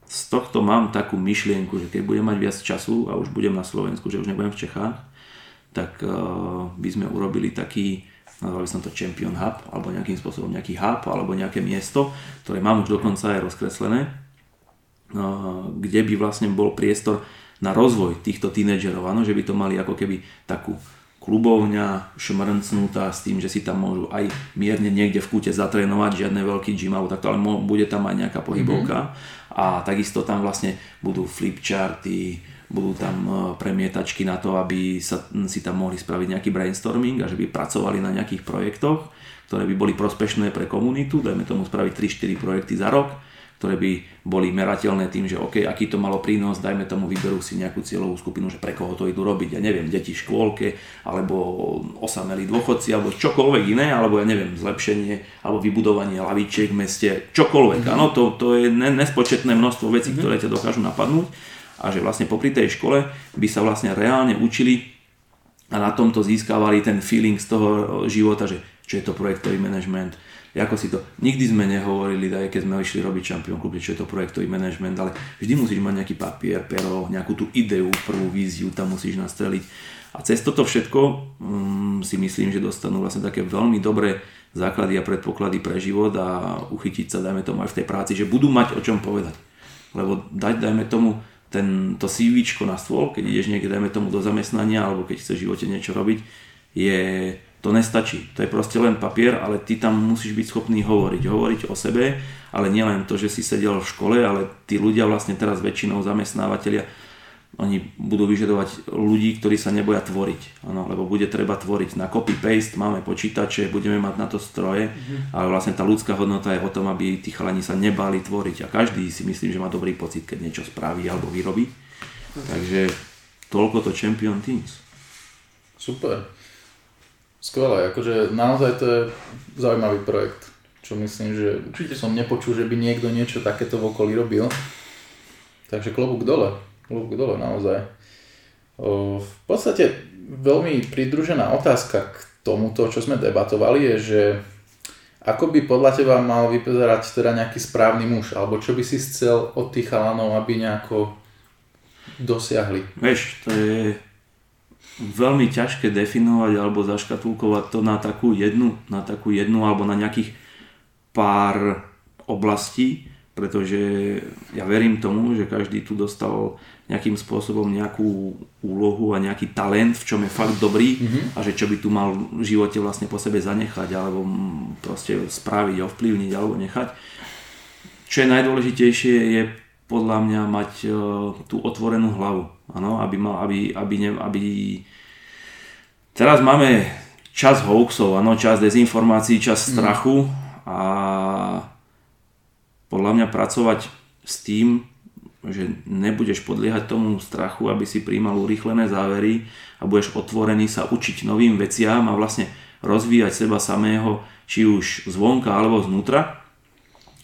z tohto mám takú myšlienku, že keď budem mať viac času a už budem na Slovensku, že už nebudem v Čechách, tak uh, by sme urobili taký, nazval by som to Champion Hub, alebo nejakým spôsobom nejaký hub, alebo nejaké miesto, ktoré mám už dokonca aj rozkreslené, uh, kde by vlastne bol priestor na rozvoj týchto tínedžerov, áno, že by to mali ako keby takú klubovňa šmrncnutá s tým, že si tam môžu aj mierne niekde v kúte zatrénovať, žiadne veľký gym alebo takto, ale bude tam aj nejaká pohybovka mm-hmm. A takisto tam vlastne budú flipcharty, budú tam e, premietačky na to, aby sa, si tam mohli spraviť nejaký brainstorming a že by pracovali na nejakých projektoch, ktoré by boli prospešné pre komunitu, dajme tomu spraviť 3-4 projekty za rok ktoré by boli merateľné tým, že OK, aký to malo prínos, dajme tomu, vyberú si nejakú cieľovú skupinu, že pre koho to idú robiť, ja neviem, deti v škôlke, alebo osamelí dôchodci, alebo čokoľvek iné, alebo ja neviem, zlepšenie, alebo vybudovanie lavičiek v meste, čokoľvek. Mm-hmm. Áno, to, to je nespočetné množstvo vecí, mm-hmm. ktoré ťa dokážu napadnúť a že vlastne popri tej škole by sa vlastne reálne učili a na tomto získavali ten feeling z toho života, že čo je to projektový manažment, ako si to, nikdy sme nehovorili, aj keď sme išli robiť Champion Club, čo je to projektový manažment, ale vždy musíš mať nejaký papier, pero, nejakú tú ideu, prvú víziu tam musíš nastreliť. A cez toto všetko um, si myslím, že dostanú vlastne také veľmi dobré základy a predpoklady pre život a uchytiť sa, dajme tomu, aj v tej práci, že budú mať o čom povedať. Lebo dať, dajme tomu, ten, to CV na stôl, keď ideš niekde, dajme tomu, do zamestnania, alebo keď chceš v živote niečo robiť, je to nestačí. To je proste len papier, ale ty tam musíš byť schopný hovoriť. Hovoriť o sebe, ale nielen to, že si sedel v škole, ale tí ľudia vlastne teraz väčšinou zamestnávateľia, oni budú vyžadovať ľudí, ktorí sa neboja tvoriť. Ano, lebo bude treba tvoriť na copy-paste, máme počítače, budeme mať na to stroje, mm-hmm. ale vlastne tá ľudská hodnota je o tom, aby tí chalani sa nebali tvoriť. A každý si myslím, že má dobrý pocit, keď niečo spraví alebo vyrobí. Okay. Takže toľko to Champion Teams. Super. Skvelé, akože naozaj to je zaujímavý projekt, čo myslím, že určite som nepočul, že by niekto niečo takéto v okolí robil. Takže klobúk dole, klobúk dole naozaj. O, v podstate veľmi pridružená otázka k tomuto, čo sme debatovali, je, že ako by podľa teba mal vyzerať teda nejaký správny muž, alebo čo by si chcel od tých chalanov, aby nejako dosiahli? Vieš, to je veľmi ťažké definovať alebo zaškatulkovať to na takú jednu, na takú jednu alebo na nejakých pár oblastí, pretože ja verím tomu, že každý tu dostal nejakým spôsobom nejakú úlohu a nejaký talent, v čom je fakt dobrý mm-hmm. a že čo by tu mal v živote vlastne po sebe zanechať alebo proste spraviť, ovplyvniť alebo nechať. Čo je najdôležitejšie je podľa mňa mať uh, tú otvorenú hlavu, ano, aby, mal, aby, aby, ne, aby... Teraz máme čas hoaxov, ano, čas dezinformácií, čas mhm. strachu mm. a podľa mňa pracovať s tým, že nebudeš podliehať tomu strachu, aby si príjmal urýchlené závery a budeš otvorený sa učiť novým veciam a vlastne rozvíjať seba samého, či už zvonka alebo znútra,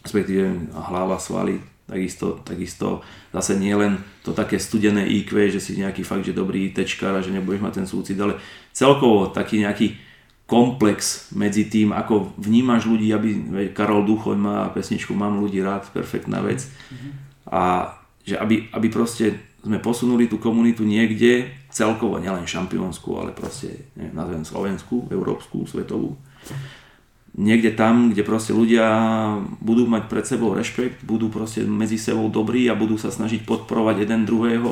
respektíve hlava, svaly, takisto, takisto zase nie len to také studené IQ, že si nejaký fakt, že dobrý tečkár a že nebudeš mať ten súcit, ale celkovo taký nejaký komplex medzi tým, ako vnímaš ľudí, aby Karol Duchoň má pesničku Mám ľudí rád, perfektná vec. Mm-hmm. A že aby, aby proste sme posunuli tú komunitu niekde celkovo, nielen šampiónsku, ale proste, neviem, nazvem slovenskú, európsku, svetovú. Niekde tam, kde proste ľudia budú mať pred sebou rešpekt, budú proste medzi sebou dobrí a budú sa snažiť podporovať jeden druhého,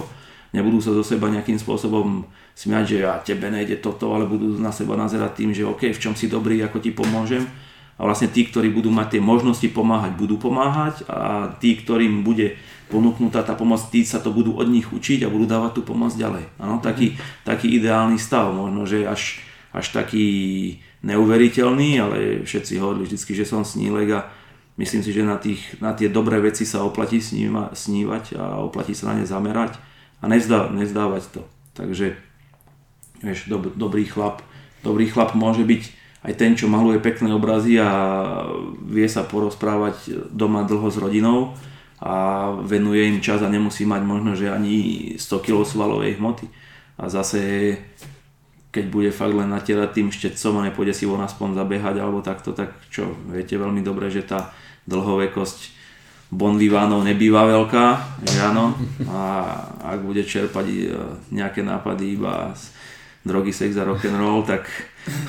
nebudú sa zo seba nejakým spôsobom smiať, že ja tebe nejde toto, ale budú na seba nazerať tým, že OK, v čom si dobrý, ako ti pomôžem. A vlastne tí, ktorí budú mať tie možnosti pomáhať, budú pomáhať a tí, ktorým bude ponúknutá tá pomoc, tí sa to budú od nich učiť a budú dávať tú pomoc ďalej. Ano, taký, taký ideálny stav, možno, že až, až taký neuveriteľný, ale všetci hovorili vždy, že som snílek a myslím si, že na, tých, na tie dobré veci sa oplatí sníva, snívať a oplatí sa na ne zamerať a nezdá, nezdávať to. Takže vieš, dob, dobrý chlap, dobrý chlap môže byť aj ten, čo maluje pekné obrazy a vie sa porozprávať doma dlho s rodinou, a venuje im čas a nemusí mať možno, že ani 100 kg svalovej hmoty. A zase keď bude fakt len natierať tým štetcom a nepôjde si von aspoň zabehať alebo takto, tak čo, viete veľmi dobre, že tá dlhovekosť bon vivánov nebýva veľká, že áno, a ak bude čerpať e, nejaké nápady iba z drogy, sex a rock'n'roll, tak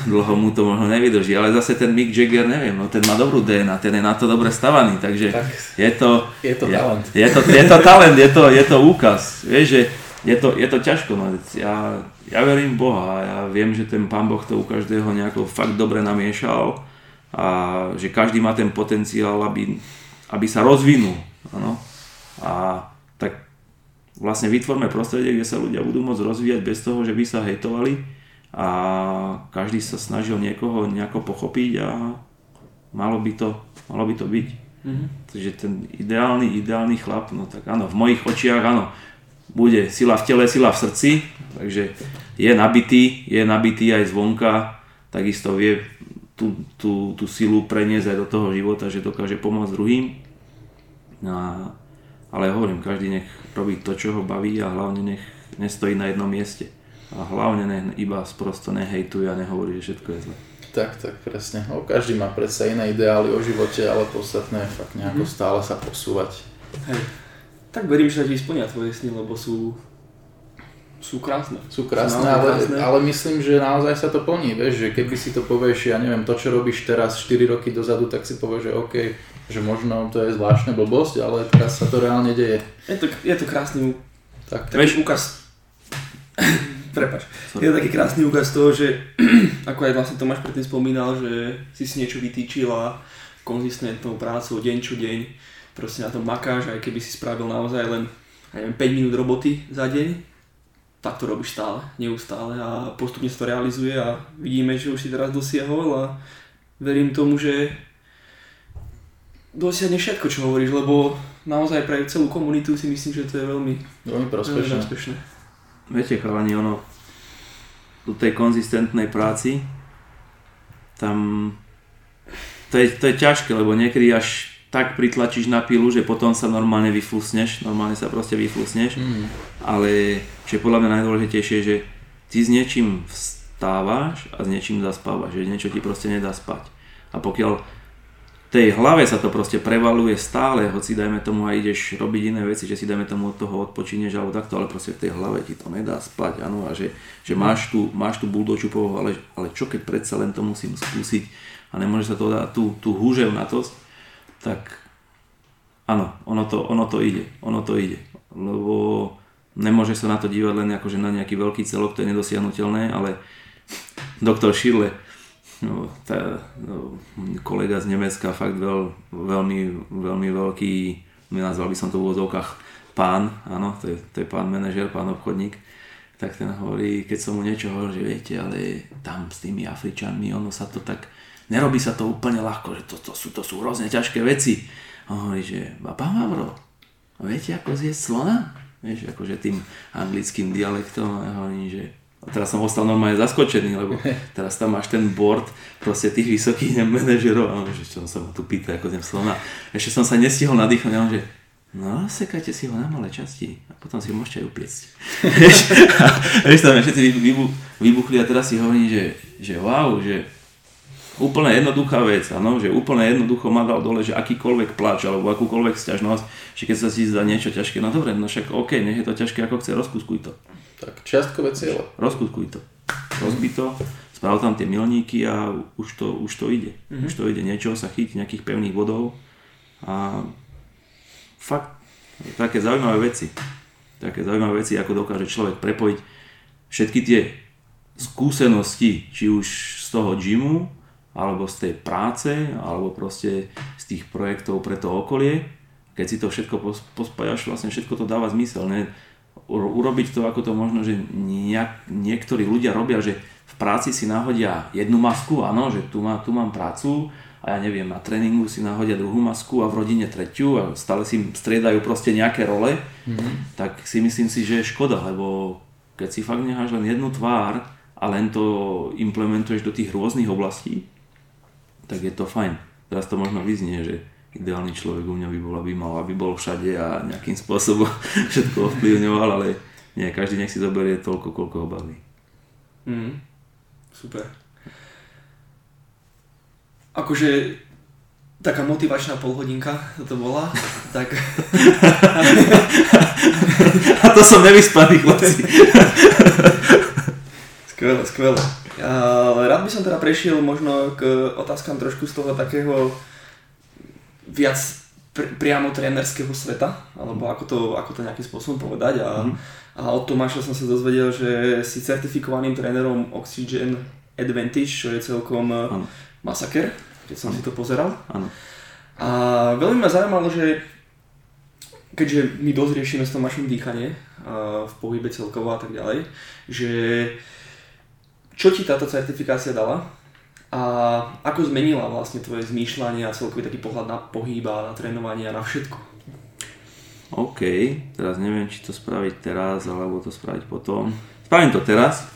dlho mu to možno nevydrží, ale zase ten Mick Jagger, neviem, no ten má dobrú DNA, ten je na to dobre stavaný, takže tak, je to... Je to talent. Je, je, to, je to talent, je to, je to úkaz, vieš, že je to, je to ťažko, no ja, ja verím v Boha, ja viem, že ten Pán Boh to u každého nejako fakt dobre namiešal a že každý má ten potenciál, aby, aby sa rozvinul, ano? a tak vlastne vytvorme prostredie, kde sa ľudia budú môcť rozvíjať bez toho, že by sa hejtovali, a každý sa snažil niekoho nejako pochopiť a malo by to, malo by to byť. Mm-hmm. Takže ten ideálny, ideálny chlap, no tak áno, v mojich očiach áno, bude sila v tele, sila v srdci, takže je nabitý, je nabitý aj zvonka, takisto vie tú, tú, tú silu preniesť aj do toho života, že dokáže pomôcť druhým. A, ale hovorím, každý nech robí to, čo ho baví a hlavne nech nestojí na jednom mieste a hlavne ne, iba sprosto nehejtuje a nehovorí, že všetko je zle. Tak, tak, presne. O, každý má predsa iné ideály o živote, ale podstatné je fakt nejako mm. stále sa posúvať. Hej. Tak verím, že ti splnia tvoje sny, lebo sú sú krásne. Sú krásne, sú ale, krásne. ale myslím, že naozaj sa to plní, vieš, že keby si to povieš, ja neviem, to čo robíš teraz 4 roky dozadu, tak si povieš, že OK, že možno to je zvláštna blbosť, ale teraz sa to reálne deje. Je to, je to krásny tak, taký úkaz Prepač. Je to taký krásny úkaz toho, že ako aj vlastne Tomáš predtým spomínal, že si si niečo vytýčil a konzistentnou prácou deň čo deň proste na tom makáš, aj keby si spravil naozaj len neviem, 5 minút roboty za deň, tak to robíš stále, neustále a postupne sa to realizuje a vidíme, že už si teraz dosiahol a verím tomu, že dosiahne všetko, čo hovoríš, lebo naozaj pre celú komunitu si myslím, že to je veľmi, veľmi prospešné. Veľmi prospešné viete chalani, ono do tej konzistentnej práci tam to je, to je ťažké, lebo niekedy až tak pritlačíš na pilu, že potom sa normálne vyflusneš, normálne sa proste vyflusneš, mm. ale čo je podľa mňa najdôležitejšie, že ty s niečím vstávaš a s niečím zaspávaš, že niečo ti proste nedá spať. A pokiaľ tej hlave sa to proste prevaluje stále, hoci dajme tomu aj ideš robiť iné veci, že si dajme tomu od toho odpočinieš alebo takto, ale proste v tej hlave ti to nedá spať, áno, a že, že máš tu, máš tu buldočú povahu, ale, ale čo keď predsa len to musím skúsiť a nemôže sa to dať tú, tú húžev na to, tak áno, ono to, ono to ide, ono to ide, lebo nemôže sa na to dívať len akože na nejaký veľký celok, to je nedosiahnutelné, ale doktor Schirle, no, tá, no, kolega z Nemecka, fakt veľ, veľmi, veľmi veľký, nazval by som to v úvozovkách pán, áno, to je, to je pán manažer, pán obchodník, tak ten hovorí, keď som mu niečo hovoril, že viete, ale tam s tými Afričanmi, ono sa to tak, nerobí sa to úplne ľahko, že to, to, sú, to sú hrozne ťažké veci. A hovorí, že pán Mavro, viete ako zjesť slona? Vieš, akože tým anglickým dialektom a hovorím, že a teraz som ostal normálne zaskočený, lebo teraz tam máš ten board proste tých vysokých manažerov a že čo sa ma tu pýta ako zem slona. Ešte som sa nestihol nadýchnuť, a že no sekajte si ho na malé časti a potom si ho môžete aj upiecť. Vieš, tam všetci vybuchli a teraz si hovorím, že, že wow, že úplne jednoduchá vec, ano, že úplne jednoducho ma dal dole, že akýkoľvek plač alebo akúkoľvek sťažnosť, že keď sa si zdá niečo ťažké, no dobre, no však OK, nech je to ťažké ako chce, rozkuskuj to. Tak, čiastkové cieľe. Rozkuskuj to. Rozbi to, sprav tam tie milníky a už to, už to ide. Mm-hmm. Už to ide, niečo sa chytí, nejakých pevných bodov a fakt, také zaujímavé veci. Také zaujímavé veci, ako dokáže človek prepojiť všetky tie skúsenosti, či už z toho gymu, alebo z tej práce, alebo proste z tých projektov pre to okolie. Keď si to všetko pospájaš, vlastne všetko to dáva zmysel. Ne? Urobiť to, ako to možno, že nejak, niektorí ľudia robia, že v práci si nahodia jednu masku, áno, že tu, má, tu mám prácu a ja neviem, na tréningu si nahodia druhú masku a v rodine tretiu a stále si striedajú proste nejaké role, mm-hmm. tak si myslím si, že je škoda, lebo keď si fakt necháš len jednu tvár a len to implementuješ do tých rôznych oblastí, tak je to fajn. Teraz to možno vyznie, že ideálny človek u mňa by bol, aby mal, aby bol všade a nejakým spôsobom všetko ovplyvňoval, ale nie, každý nech si zoberie toľko, koľko ho baví. Mm, super. Akože taká motivačná polhodinka to bola, tak... a to som nevyspaný, chlapci. skvelé, skvelé. Ale rád by som teda prešiel možno k otázkam trošku z toho takého viac pr- priamo trénerského sveta, alebo ako to, ako to nejakým spôsobom povedať. A, mm. a od Tomáša som sa dozvedel, že si certifikovaným trénerom Oxygen Advantage, čo je celkom ano. masaker, keď som ano. si to pozeral. Ano. A veľmi ma zaujímalo, že keďže my dosť riešime s Tomášom dýchanie v pohybe celkovo a tak ďalej, že čo ti táto certifikácia dala a ako zmenila vlastne tvoje zmýšľanie a celkový taký pohľad na pohyb a na trénovanie a na všetko? OK, teraz neviem, či to spraviť teraz, alebo to spraviť potom. Spravím to teraz,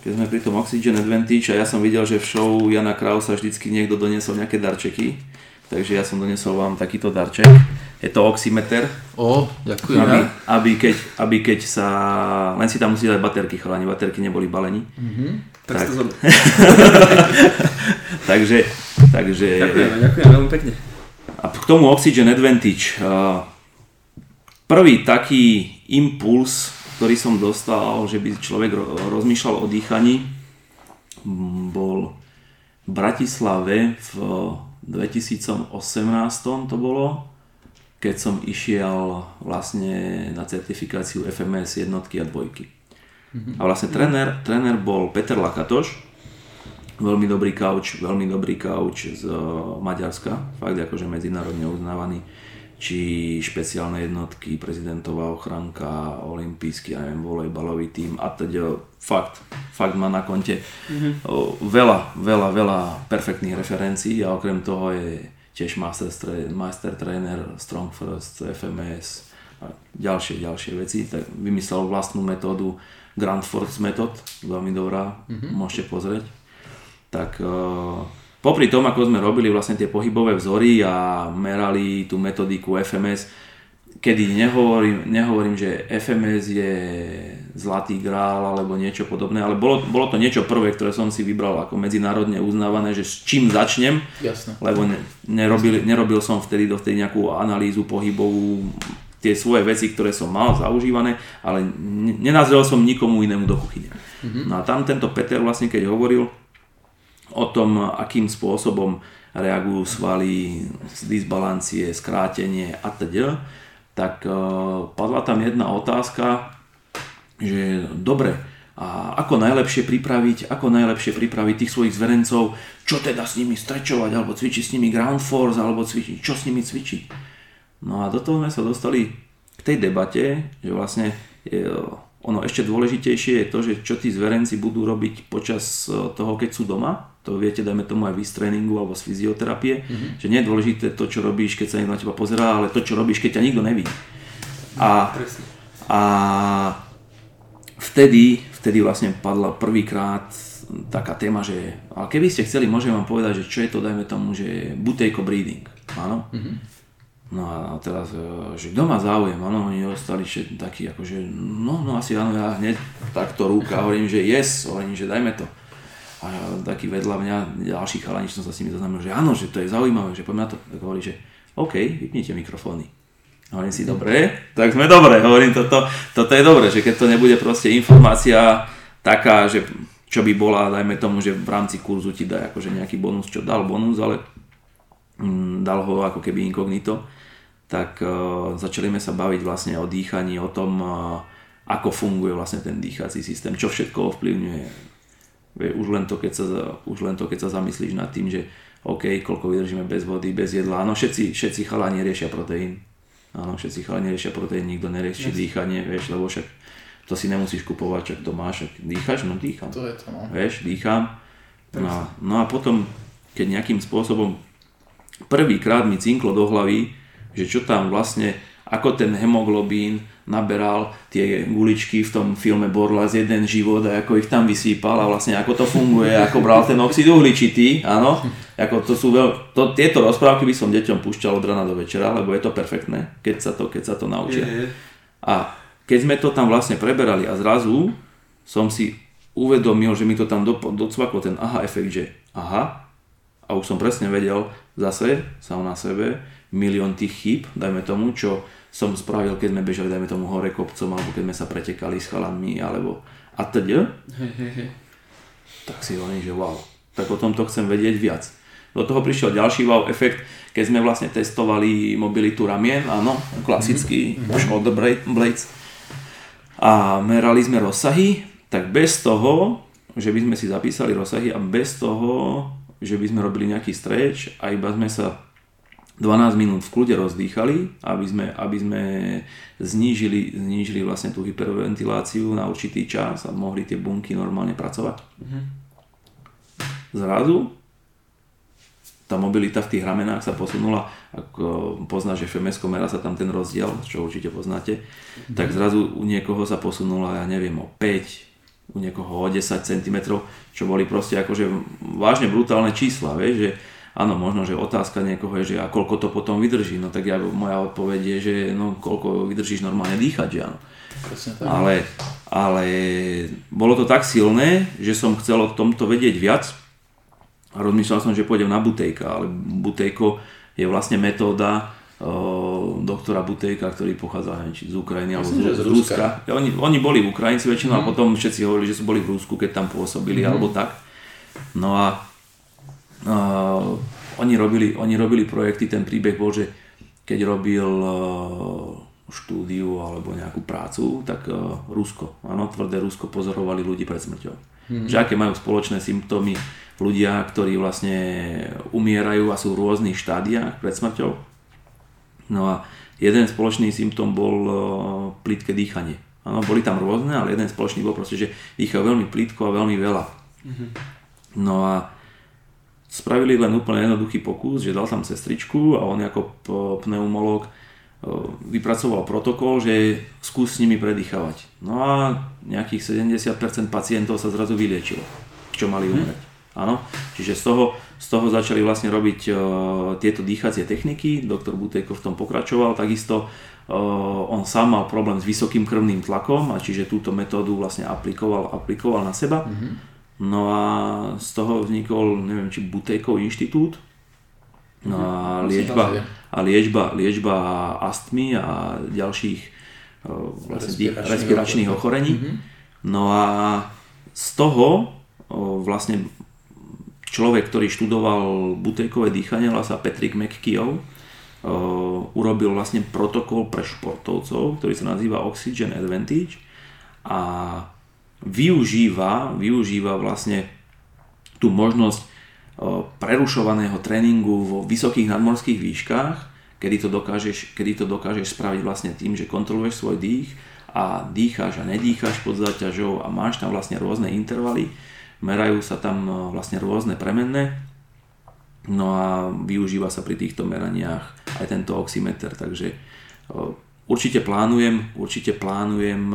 keď sme pri tom Oxygen Advantage a ja som videl, že v show Jana Krausa vždycky niekto doniesol nejaké darčeky, takže ja som doniesol vám takýto darček je to oximeter. O, ďakujem. Aby, aby, keď, aby keď sa... Len si tam musí dať baterky, chalani, baterky neboli balení. Mm-hmm. Tak, tak. to takže, takže... Ďakujem, ďakujem veľmi pekne. A k tomu Oxygen Advantage. Prvý taký impuls, ktorý som dostal, že by človek rozmýšľal o dýchaní, bol v Bratislave v 2018 to bolo keď som išiel vlastne na certifikáciu FMS jednotky a dvojky. Mm-hmm. A vlastne tréner, tréner bol Peter Lakatoš, veľmi dobrý kauč, veľmi dobrý kauč z Maďarska, fakt akože medzinárodne uznávaný, či špeciálne jednotky, prezidentová ochranka, olimpijský, ja neviem, volejbalový tým a teda fakt, fakt má na konte mm-hmm. veľa, veľa, veľa perfektných referencií a okrem toho je tiež master, master trainer, Strong First, FMS a ďalšie, ďalšie veci. Tak vymyslel vlastnú metódu Grand Force Method, veľmi dobrá, mm-hmm. môžete pozrieť. Tak popri tom, ako sme robili vlastne tie pohybové vzory a merali tú metodiku FMS, kedy nehovorím, nehovorím, že FMS je zlatý grál alebo niečo podobné, ale bolo, bolo to niečo prvé, ktoré som si vybral ako medzinárodne uznávané, že s čím začnem, Jasne. lebo ne, nerobil, nerobil som vtedy do vtedy nejakú analýzu pohybovú, tie svoje veci, ktoré som mal zaužívané, ale nenazrel som nikomu inému do kuchyne. Mm-hmm. No a tam tento Peter vlastne keď hovoril o tom, akým spôsobom reagujú svaly, disbalancie, skrátenie a teda, tak uh, padla tam jedna otázka, že dobre, a ako najlepšie pripraviť, ako najlepšie pripraviť tých svojich zverencov, čo teda s nimi strečovať, alebo cvičiť s nimi ground force, alebo cvičiť, čo s nimi cvičiť. No a do toho sme sa dostali k tej debate, že vlastne je, ono ešte dôležitejšie je to, že čo tí zverenci budú robiť počas e, toho, keď sú doma. To viete, dajme tomu aj vy z tréningu alebo z fyzioterapie. Mm-hmm. Že nie je dôležité to, čo robíš, keď sa niekto na teba pozerá, ale to, čo robíš, keď ťa nikto nevidí. A, a vtedy, vtedy vlastne padla prvýkrát taká téma, že ale keby ste chceli, môžem vám povedať, že čo je to, dajme tomu, že butejko breeding. Áno? Mm-hmm. No a teraz, e, že kto má záujem, áno, oni ostali všetci takí, akože, no, no asi áno, ja hneď takto rúka, hovorím, že yes, hovorím, že dajme to. A taký vedľa mňa, ďalší chalani, som sa s nimi zaznamenil, že áno, že to je zaujímavé, že poďme na to. Tak hovorí, že OK, vypnite mikrofóny. Hovorím si, dobre, tak sme dobre, hovorím, toto, toto je dobre, že keď to nebude proste informácia taká, že čo by bola, dajme tomu, že v rámci kurzu ti dá akože nejaký bonus, čo dal bonus, ale mm, dal ho ako keby inkognito, tak uh, začali sme sa baviť vlastne o dýchaní, o tom, uh, ako funguje vlastne ten dýchací systém, čo všetko ovplyvňuje. Už len to, keď sa, už len to, keď sa zamyslíš nad tým, že OK, koľko vydržíme bez vody, bez jedla. Áno, všetci, všetci chalani riešia proteín Áno, všetci chalani riešia proteín, nikto nerieši yes. dýchanie, vieš, lebo však to si nemusíš kupovať, čak to máš, však dýcháš, no dýcham. To je to, no. Vieš, dýcham. No, no a potom, keď nejakým spôsobom prvýkrát mi cinklo do hlavy, že čo tam vlastne, ako ten hemoglobín naberal tie guličky v tom filme Borla z jeden život a ako ich tam vysýpal a vlastne ako to funguje, ako bral ten oxid uhličitý, áno. Ako to sú veľ... to, tieto rozprávky by som deťom púšťal od rana do večera, lebo je to perfektné, keď sa to, keď sa to naučia. Je, je. A keď sme to tam vlastne preberali a zrazu som si uvedomil, že mi to tam do, docvaklo ten aha efekt, že aha, a už som presne vedel zase sám na sebe milión tých chýb, dajme tomu, čo som spravil, keď sme bežali, dajme tomu hore kopcom, alebo keď sme sa pretekali s chalami, alebo a teď, tak si hovorím, že wow, tak o tomto chcem vedieť viac. Do toho prišiel ďalší wow efekt, keď sme vlastne testovali mobilitu ramien, áno, klasický mm-hmm. shoulder blades. A merali sme rozsahy, tak bez toho, že by sme si zapísali rozsahy a bez toho, že by sme robili nejaký stretch a iba sme sa 12 minút v kľude rozdýchali, aby sme, aby sme znížili, znížili vlastne tú hyperventiláciu na určitý čas a mohli tie bunky normálne pracovať. Mm-hmm. Zrazu tá mobilita v tých ramenách sa posunula, ako poznáš, FMS merá sa tam ten rozdiel, čo určite poznáte, mm-hmm. tak zrazu u niekoho sa posunula, ja neviem, o 5, u niekoho o 10 cm, čo boli proste akože vážne brutálne čísla, vieš, že áno, možno, že otázka niekoho je, že a koľko to potom vydrží, no tak ja, moja odpoveď je, že no koľko vydržíš normálne dýchať, že áno. Ale, ale bolo to tak silné, že som chcel o tomto vedieť viac, a rozmýšľal som, že pôjdem na Butejka, ale Butejko je vlastne metóda doktora Butejka, ktorý pochádza či z Ukrajiny alebo z, z Ruska. Ja, oni, oni boli Ukrajinci väčšinou mm. a mhm. potom všetci hovorili, že sú boli v Rusku, keď tam pôsobili mm. alebo tak. No a uh, oni, robili, oni robili projekty, ten príbeh bol, že keď robil uh, štúdiu alebo nejakú prácu, tak uh, Rusko, áno, tvrdé Rusko pozorovali ľudí pred smrťou. Mm. Že aké majú spoločné symptómy ľudia, ktorí vlastne umierajú a sú v rôznych štádiách pred smrťou. No a jeden spoločný symptóm bol e, plítke dýchanie. Áno, boli tam rôzne, ale jeden spoločný bol proste, že dýchajú veľmi plítko a veľmi veľa. Mm-hmm. No a spravili len úplne jednoduchý pokus, že dal tam sestričku a on ako pneumolog e, vypracoval protokol, že skús s nimi predýchavať. No a nejakých 70% pacientov sa zrazu vyliečilo, čo mali mhm. umrieť. Áno, čiže z toho, z toho začali vlastne robiť uh, tieto dýchacie techniky, doktor Butejko v tom pokračoval, takisto uh, on sám mal problém s vysokým krvným tlakom a čiže túto metódu vlastne aplikoval, aplikoval na seba. Mm-hmm. No a z toho vznikol, neviem, či Butejkov inštitút, no a mhm. liečba, a liečba, liečba astmy a ďalších uh, vlastne respiračných, respiračných ochorení. Mm-hmm. No a z toho vlastne človek, ktorý študoval butejkové dýchanie, volá sa Patrick McKeown, urobil vlastne protokol pre športovcov, ktorý sa nazýva Oxygen Advantage a využíva, využíva vlastne tú možnosť prerušovaného tréningu vo vysokých nadmorských výškach, kedy to dokážeš, kedy to dokážeš spraviť vlastne tým, že kontroluješ svoj dých a dýcháš a nedýcháš pod záťažou a máš tam vlastne rôzne intervaly, merajú sa tam vlastne rôzne premenné, no a využíva sa pri týchto meraniach aj tento oximeter, takže určite plánujem, určite plánujem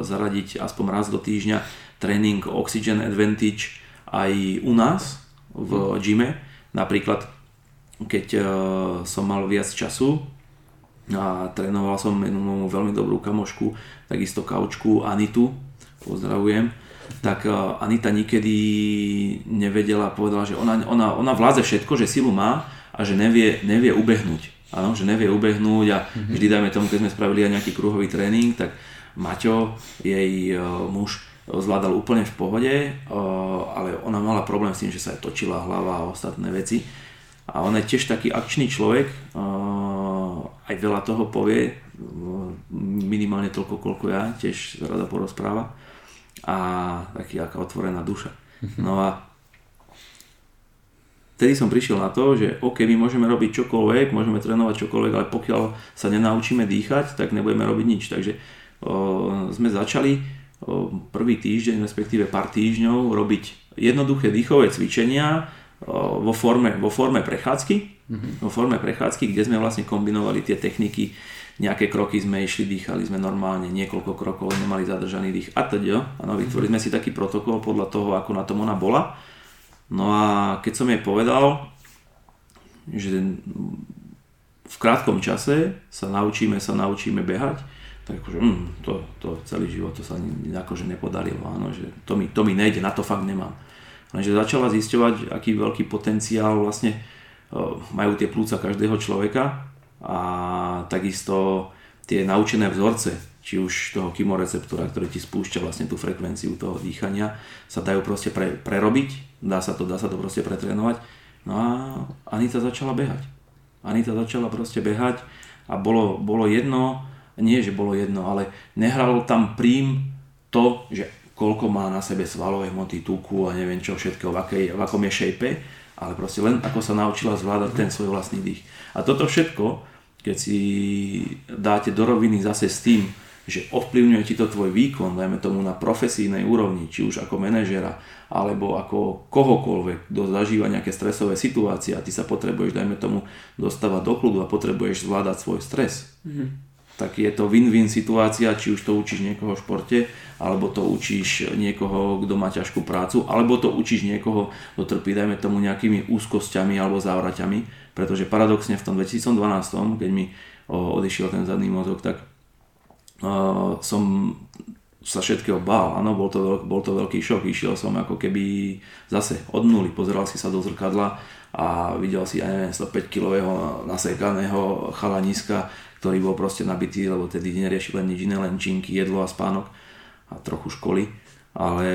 zaradiť aspoň raz do týždňa tréning Oxygen Advantage aj u nás, v gyme. Napríklad, keď uh, som mal viac času a trénoval som jednu veľmi dobrú kamošku, takisto kaučku Anitu, pozdravujem, tak uh, Anita nikedy nevedela, povedala, že ona, ona, ona vládze všetko, že silu má a že nevie, nevie ubehnúť. Áno, že nevie ubehnúť a mm-hmm. vždy dajme tomu, keď sme spravili aj nejaký kruhový tréning, tak Maťo, jej uh, muž, zvládal úplne v pohode, ale ona mala problém s tým, že sa aj točila hlava a ostatné veci. A on je tiež taký akčný človek, aj veľa toho povie, minimálne toľko, koľko ja, tiež rada porozpráva. A taký aká otvorená duša. Mhm. No a vtedy som prišiel na to, že OK, my môžeme robiť čokoľvek, môžeme trénovať čokoľvek, ale pokiaľ sa nenaučíme dýchať, tak nebudeme robiť nič. Takže o, sme začali prvý týždeň, respektíve pár týždňov robiť jednoduché dýchové cvičenia vo forme, vo forme prechádzky, mm-hmm. vo forme prechádzky, kde sme vlastne kombinovali tie techniky, nejaké kroky sme išli, dýchali sme normálne, niekoľko krokov, nemali zadržaný dých a teda. Ano, vytvorili sme si taký protokol podľa toho, ako na tom ona bola. No a keď som jej povedal, že v krátkom čase sa naučíme, sa naučíme behať, tak akože, mm, to, to celý život to sa akože nepodarilo, áno, že to mi, to mi nejde, na to fakt nemám. Lenže začala zisťovať, aký veľký potenciál vlastne uh, majú tie plúca každého človeka a takisto tie naučené vzorce, či už toho chemoreceptora, ktorý ti spúšťa vlastne tú frekvenciu toho dýchania, sa dajú proste pre, prerobiť, dá sa to, dá sa to proste pretrénovať. No a Anita začala behať. Anita začala proste behať a bolo, bolo jedno, nie, že bolo jedno, ale nehralo tam prím to, že koľko má na sebe svalové hmoty, tuku a neviem čo všetko, v, akej, v akom je shape, ale proste len ako sa naučila zvládať ten svoj vlastný dých. A toto všetko, keď si dáte do roviny zase s tým, že ovplyvňuje ti to tvoj výkon, dajme tomu na profesijnej úrovni, či už ako manažera, alebo ako kohokoľvek, kto zažíva nejaké stresové situácie a ty sa potrebuješ, dajme tomu, dostávať do kľudu a potrebuješ zvládať svoj stres. Mm-hmm tak je to win-win situácia, či už to učíš niekoho v športe, alebo to učíš niekoho, kto má ťažkú prácu, alebo to učíš niekoho, kto trpí, dajme tomu nejakými úzkosťami alebo závraťami, pretože paradoxne v tom 2012, keď mi odišiel ten zadný mozog, tak som sa všetkého bál, áno, bol bol to veľký šok, išiel som ako keby zase od nuly, pozeral si sa do zrkadla a videl si, ja neviem, 105 kilového nasekaného chalaniska, ktorý bol proste nabitý, lebo tedy neriešil len nič iné, len činky, jedlo a spánok a trochu školy. Ale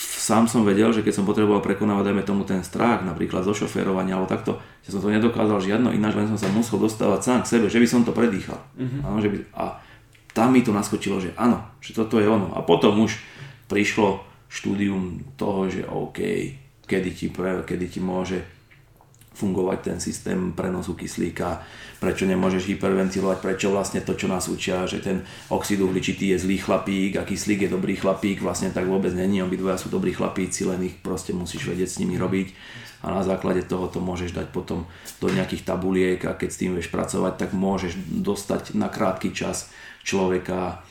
sám som vedel, že keď som potreboval prekonávať, dajme tomu ten strach, napríklad zo šoférovania alebo takto, že som to nedokázal žiadno ináč, len som sa musel dostávať sám k sebe, že by som to predýchal. Uh-huh. Áno, že by, a tam mi to naskočilo, že áno, že toto je ono. A potom už prišlo štúdium toho, že OK, kedy ti, pre, kedy ti môže fungovať ten systém prenosu kyslíka, prečo nemôžeš hyperventilovať, prečo vlastne to, čo nás učia, že ten oxid uhličitý je zlý chlapík a kyslík je dobrý chlapík, vlastne tak vôbec není, obidvoja sú dobrí chlapíci, len ich proste musíš vedieť s nimi robiť. A na základe toho to môžeš dať potom do nejakých tabuliek a keď s tým vieš pracovať, tak môžeš dostať na krátky čas človeka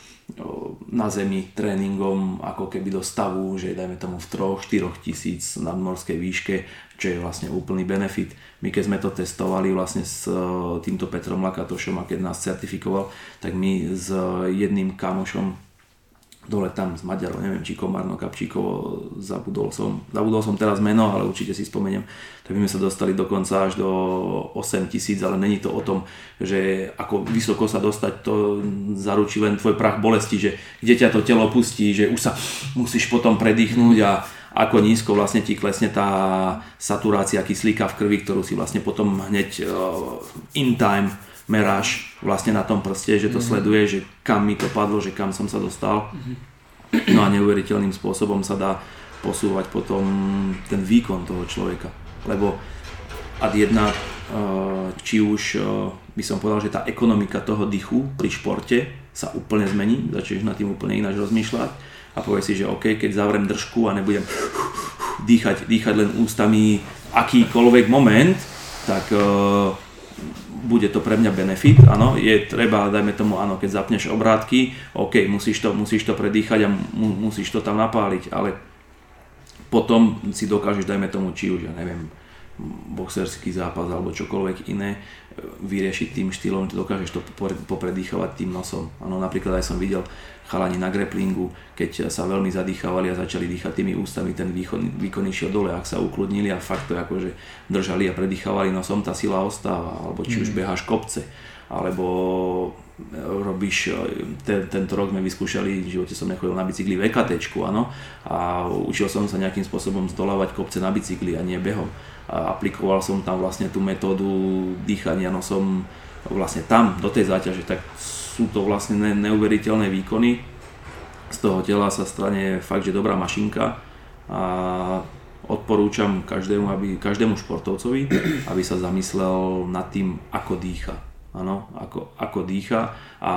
na zemi tréningom ako keby do stavu, že dajme tomu v 3-4 tisíc nadmorskej výške, čo je vlastne úplný benefit. My keď sme to testovali vlastne s e, týmto Petrom Lakatošom a keď nás certifikoval, tak my s jedným kamošom dole tam z Maďarov, neviem či Komárno, Kapčíkovo, zabudol som, zabudol som teraz meno, ale určite si spomeniem, tak by sme sa dostali dokonca až do 8 tisíc, ale není to o tom, že ako vysoko sa dostať, to zaručí len tvoj prach bolesti, že kde ťa to telo pustí, že už sa musíš potom predýchnuť a ako nízko vlastne ti klesne tá saturácia kyslíka v krvi, ktorú si vlastne potom hneď uh, in time meráš vlastne na tom prste, že to mm. sleduje, že kam mi to padlo, že kam som sa dostal. Mm. No a neuveriteľným spôsobom sa dá posúvať potom ten výkon toho človeka. Lebo ad jedna, uh, či už uh, by som povedal, že tá ekonomika toho dychu pri športe sa úplne zmení, začneš nad tým úplne ináč rozmýšľať a povieš si, že OK, keď zavrem držku a nebudem dýchať, dýchať len ústami akýkoľvek moment, tak uh, bude to pre mňa benefit, áno, je treba, dajme tomu, áno, keď zapneš obrátky, OK, musíš to, musíš to predýchať a mu, musíš to tam napáliť, ale potom si dokážeš, dajme tomu, či už, ja neviem, boxerský zápas alebo čokoľvek iné, vyriešiť tým štýlom, že dokážeš to popredýchovať tým nosom. Ano, napríklad aj som videl chalani na greplingu, keď sa veľmi zadýchavali a začali dýchať tými ústami, ten výkon, výkon išiel dole, ak sa ukludnili a fakt to akože držali a predýchavali nosom, tá sila ostáva, alebo či už mhm. beháš kopce, alebo e, robíš, e, ten, tento rok sme vyskúšali, v živote som nechodil na bicykli v EKT, áno, a učil som sa nejakým spôsobom zdolávať kopce na bicykli a nie behom a aplikoval som tam vlastne tú metódu dýchania nosom vlastne tam, do tej záťaže, tak sú to vlastne neuveriteľné výkony. Z toho tela sa strane fakt, že dobrá mašinka a odporúčam každému, aby, každému športovcovi, aby sa zamyslel nad tým, ako dýcha. Ano, ako, ako dýcha a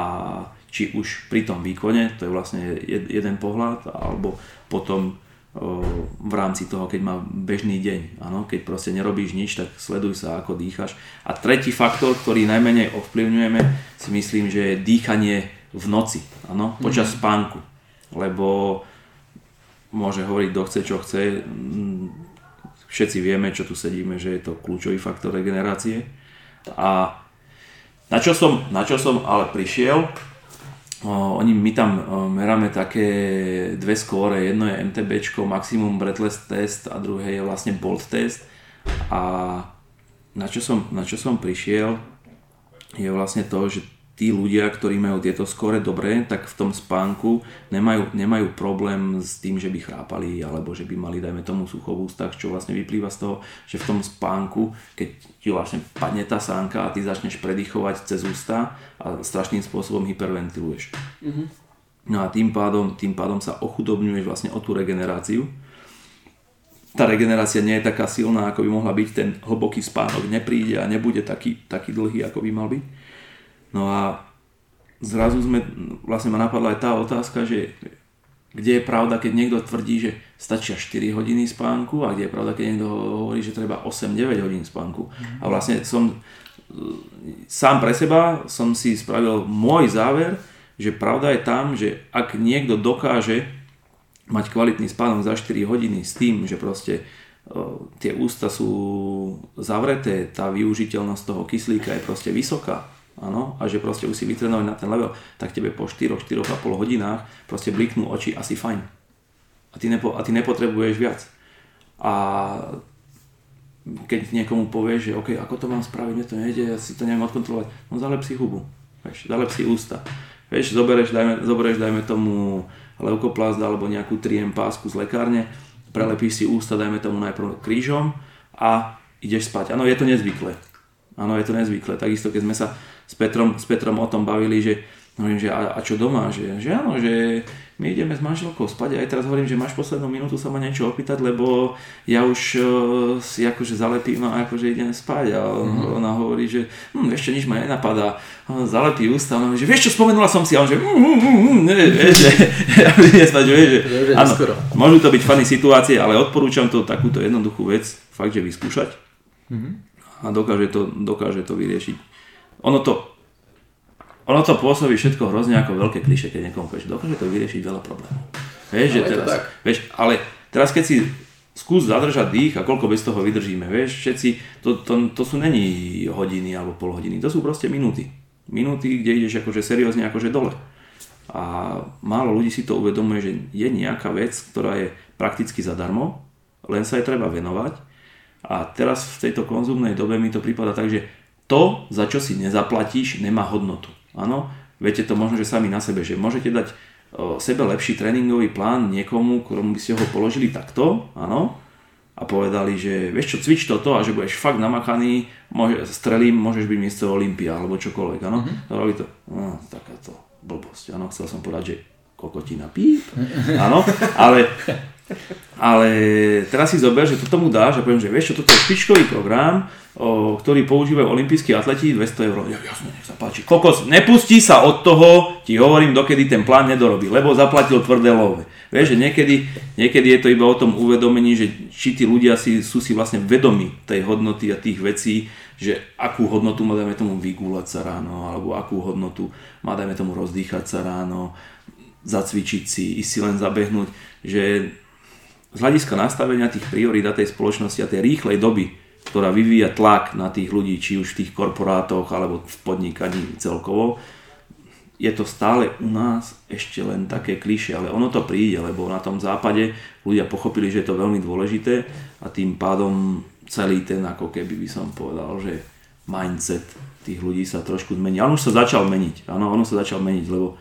či už pri tom výkone, to je vlastne jeden pohľad, alebo potom v rámci toho, keď má bežný deň. Ano, keď proste nerobíš nič, tak sleduj sa, ako dýchaš. A tretí faktor, ktorý najmenej ovplyvňujeme, si myslím, že je dýchanie v noci, ano, počas mm-hmm. spánku. Lebo môže hovoriť, kto chce, čo chce. Všetci vieme, čo tu sedíme, že je to kľúčový faktor regenerácie. A na čo som, na čo som ale prišiel, oni, my tam meráme také dve skóre, jedno je MTB, maximum breathless test a druhé je vlastne bolt test. A na čo som, na čo som prišiel je vlastne to, že tí ľudia, ktorí majú tieto skore dobré, tak v tom spánku nemajú, nemajú problém s tým, že by chrápali alebo že by mali, dajme tomu, sucho v ústach, čo vlastne vyplýva z toho, že v tom spánku, keď ti vlastne padne tá sánka a ty začneš predýchovať cez ústa a strašným spôsobom hyperventiluješ. Mm-hmm. No a tým pádom, tým pádom sa ochudobňuješ vlastne o tú regeneráciu. Tá regenerácia nie je taká silná, ako by mohla byť, ten hlboký spánok nepríde a nebude taký, taký dlhý, ako by mal byť. No a zrazu sme, vlastne ma napadla aj tá otázka, že kde je pravda, keď niekto tvrdí, že stačia 4 hodiny spánku a kde je pravda, keď niekto hovorí, že treba 8-9 hodín spánku. A vlastne som sám pre seba som si spravil môj záver, že pravda je tam, že ak niekto dokáže mať kvalitný spánok za 4 hodiny s tým, že proste tie ústa sú zavreté, tá využiteľnosť toho kyslíka je proste vysoká, Áno, a že proste už si vytrenovaný na ten level, tak tebe po 4-4,5 hodinách proste bliknú oči asi fajn. A ty, nepo, a ty nepotrebuješ viac. A keď niekomu povieš, že OK, ako to mám spraviť, mne to nejde, ja si to neviem odkontrolovať, no zalep si hubu, vieš, zalep si ústa. Vieš, zoberieš, dajme, zoberieš, dajme tomu leukoplast alebo nejakú 3M pásku z lekárne, prelepíš si ústa, dajme tomu najprv krížom a ideš spať. Áno, je to nezvyklé. Áno, je to nezvyklé. Takisto, keď sme sa s Petrom, s Petrom o tom bavili, že, hovorím, že a, a čo doma, že, že áno, že my ideme s manželkou spať. A aj teraz hovorím, že máš poslednú minútu sa ma niečo opýtať, lebo ja už uh, si akože zalepím a akože idem spať. A mm-hmm. ona hovorí, že hm, ešte nič ma nenapadá, zalepí ústa, ona hovorí, že vieš čo, spomenula som si. A on že mm, mm, mm, ne, vieš, že ja budem spať, že, že áno, môžu to byť funny situácie, ale odporúčam to takúto jednoduchú vec, fakt, že vyskúšať. Mm-hmm. A dokáže to, dokáže to vyriešiť ono to, ono to pôsobí všetko hrozne ako veľké kliše, keď niekomu povieš, dokáže to vyriešiť veľa problémov. Vieš, že teraz, tak. vieš, ale teraz keď si skús zadržať dých a koľko bez toho vydržíme, vieš, všetci, to, to, to sú není hodiny alebo pol hodiny, to sú proste minúty. Minúty, kde ideš akože seriózne akože dole. A málo ľudí si to uvedomuje, že je nejaká vec, ktorá je prakticky zadarmo, len sa jej treba venovať. A teraz v tejto konzumnej dobe mi to prípada tak, že to, za čo si nezaplatíš, nemá hodnotu. Áno, viete to možno, že sami na sebe, že môžete dať o, sebe lepší tréningový plán niekomu, ktorému by ste ho položili takto, áno, a povedali, že vieš čo, cvič toto a že budeš fakt namakaný, môže, strelím, môžeš byť miesto Olympia alebo čokoľvek, áno. Mm-hmm. to, no, takáto blbosť, áno, chcel som povedať, že kokotina píp, áno, ale, ale teraz si zober, že to tomu dáš a poviem, že vieš čo, toto je špičkový program, o, ktorý používajú olimpijskí atleti, 200 eur, ja, jasne, nech sa páči. Kokos, nepustí sa od toho, ti hovorím, dokedy ten plán nedorobí, lebo zaplatil tvrdé love. Vieš, že niekedy, niekedy je to iba o tom uvedomení, že či tí ľudia si, sú si vlastne vedomi tej hodnoty a tých vecí, že akú hodnotu má, dajme tomu, vygúľať sa ráno, alebo akú hodnotu má, dajme tomu, rozdýchať sa ráno, zacvičiť si, ísť si len zabehnúť, že z hľadiska nastavenia tých priorít a tej spoločnosti a tej rýchlej doby, ktorá vyvíja tlak na tých ľudí, či už v tých korporátoch alebo v podnikaní celkovo, je to stále u nás ešte len také klišie, ale ono to príde, lebo na tom západe ľudia pochopili, že je to veľmi dôležité a tým pádom celý ten, ako keby by som povedal, že mindset tých ľudí sa trošku zmení. Ale už sa začal meniť, áno, ono sa začal meniť, lebo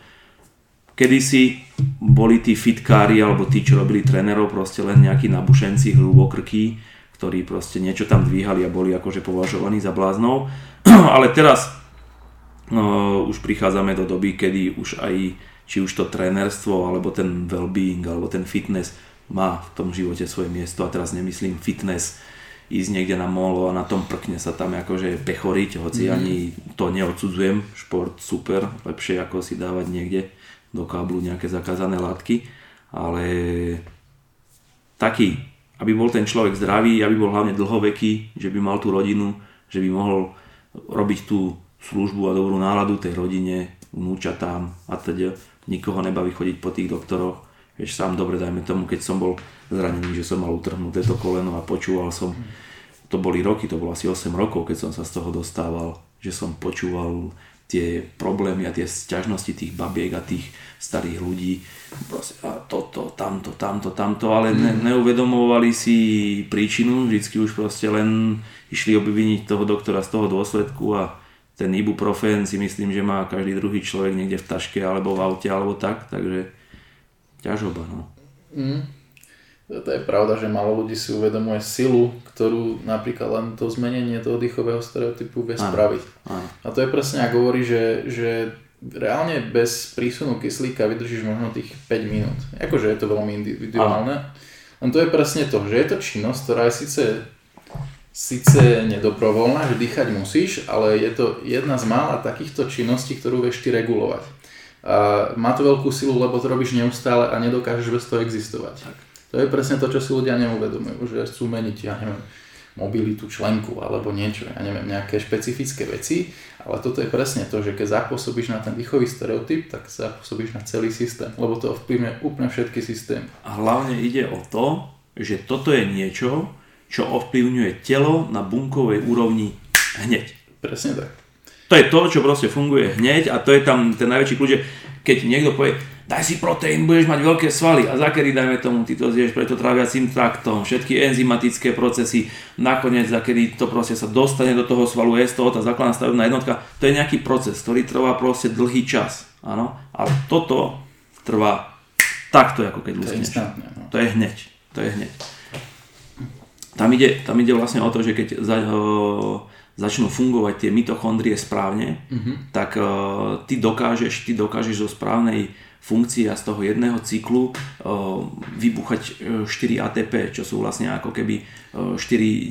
kedysi boli tí fitkári alebo tí, čo robili trénerov, proste len nejakí nabušenci, hrubokrky, ktorí proste niečo tam dvíhali a boli akože považovaní za bláznov. Ale teraz no, už prichádzame do doby, kedy už aj či už to trénerstvo, alebo ten well-being, alebo ten fitness má v tom živote svoje miesto a teraz nemyslím fitness ísť niekde na molo a na tom prkne sa tam akože pechoriť, hoci mm. ani to neodsudzujem, šport super, lepšie ako si dávať niekde do káblu nejaké zakázané látky, ale taký, aby bol ten človek zdravý, aby bol hlavne dlhoveký, že by mal tú rodinu, že by mohol robiť tú službu a dobrú náladu tej rodine, vnúčatám a teda nikoho nebaví chodiť po tých doktoroch. Vieš, sám dobre, dajme tomu, keď som bol zranený, že som mal utrhnuté to koleno a počúval som, to boli roky, to bolo asi 8 rokov, keď som sa z toho dostával, že som počúval tie problémy a tie sťažnosti tých babiek a tých starých ľudí. Proste, a toto, tamto, tamto, tamto, ale ne, mm. neuvedomovali si príčinu, vždycky už proste len išli obviniť toho doktora z toho dôsledku a ten ibuprofen si myslím, že má každý druhý človek niekde v taške alebo v aute alebo tak, takže ťažoba. No. Mm. To je pravda, že málo ľudí si uvedomuje silu, ktorú napríklad len to zmenenie toho dýchového stereotypu vie spraviť. A to je presne, ako hovorí, že, že reálne bez prísunu kyslíka vydržíš možno tých 5 minút. Akože je to veľmi individuálne. Len to je presne to, že je to činnosť, ktorá je síce, síce nedobrovoľná, že dýchať musíš, ale je to jedna z mála takýchto činností, ktorú vieš ty regulovať. A má to veľkú silu, lebo to robíš neustále a nedokážeš bez toho existovať. Tak. To je presne to, čo si ľudia neuvedomujú, že chcú meniť, ja neviem, mobilitu členku alebo niečo, ja neviem, nejaké špecifické veci, ale toto je presne to, že keď zapôsobíš na ten výchový stereotyp, tak zapôsobíš na celý systém, lebo to ovplyvňuje úplne všetky systémy. A hlavne ide o to, že toto je niečo, čo ovplyvňuje telo na bunkovej úrovni hneď. Presne tak. To je to, čo proste funguje hneď a to je tam ten najväčší kľúč, keď niekto povie, daj si proteín, budeš mať veľké svaly a zakedy dajme tomu, ty to zješ preto tráviacím traktom, všetky enzymatické procesy, nakoniec zakedy to proste sa dostane do toho svalu, je z toho tá základná stavebná jednotka, to je nejaký proces, ktorý trvá proste dlhý čas, áno, ale toto trvá takto, ako keď luskneš. To, no. to je hneď, to je hneď. Tam ide, tam ide vlastne o to, že keď za, o, začnú fungovať tie mitochondrie správne, mm-hmm. tak o, ty dokážeš, ty dokážeš zo správnej funkcia z toho jedného cyklu vybuchať 4 e, ATP, čo sú vlastne ako keby 4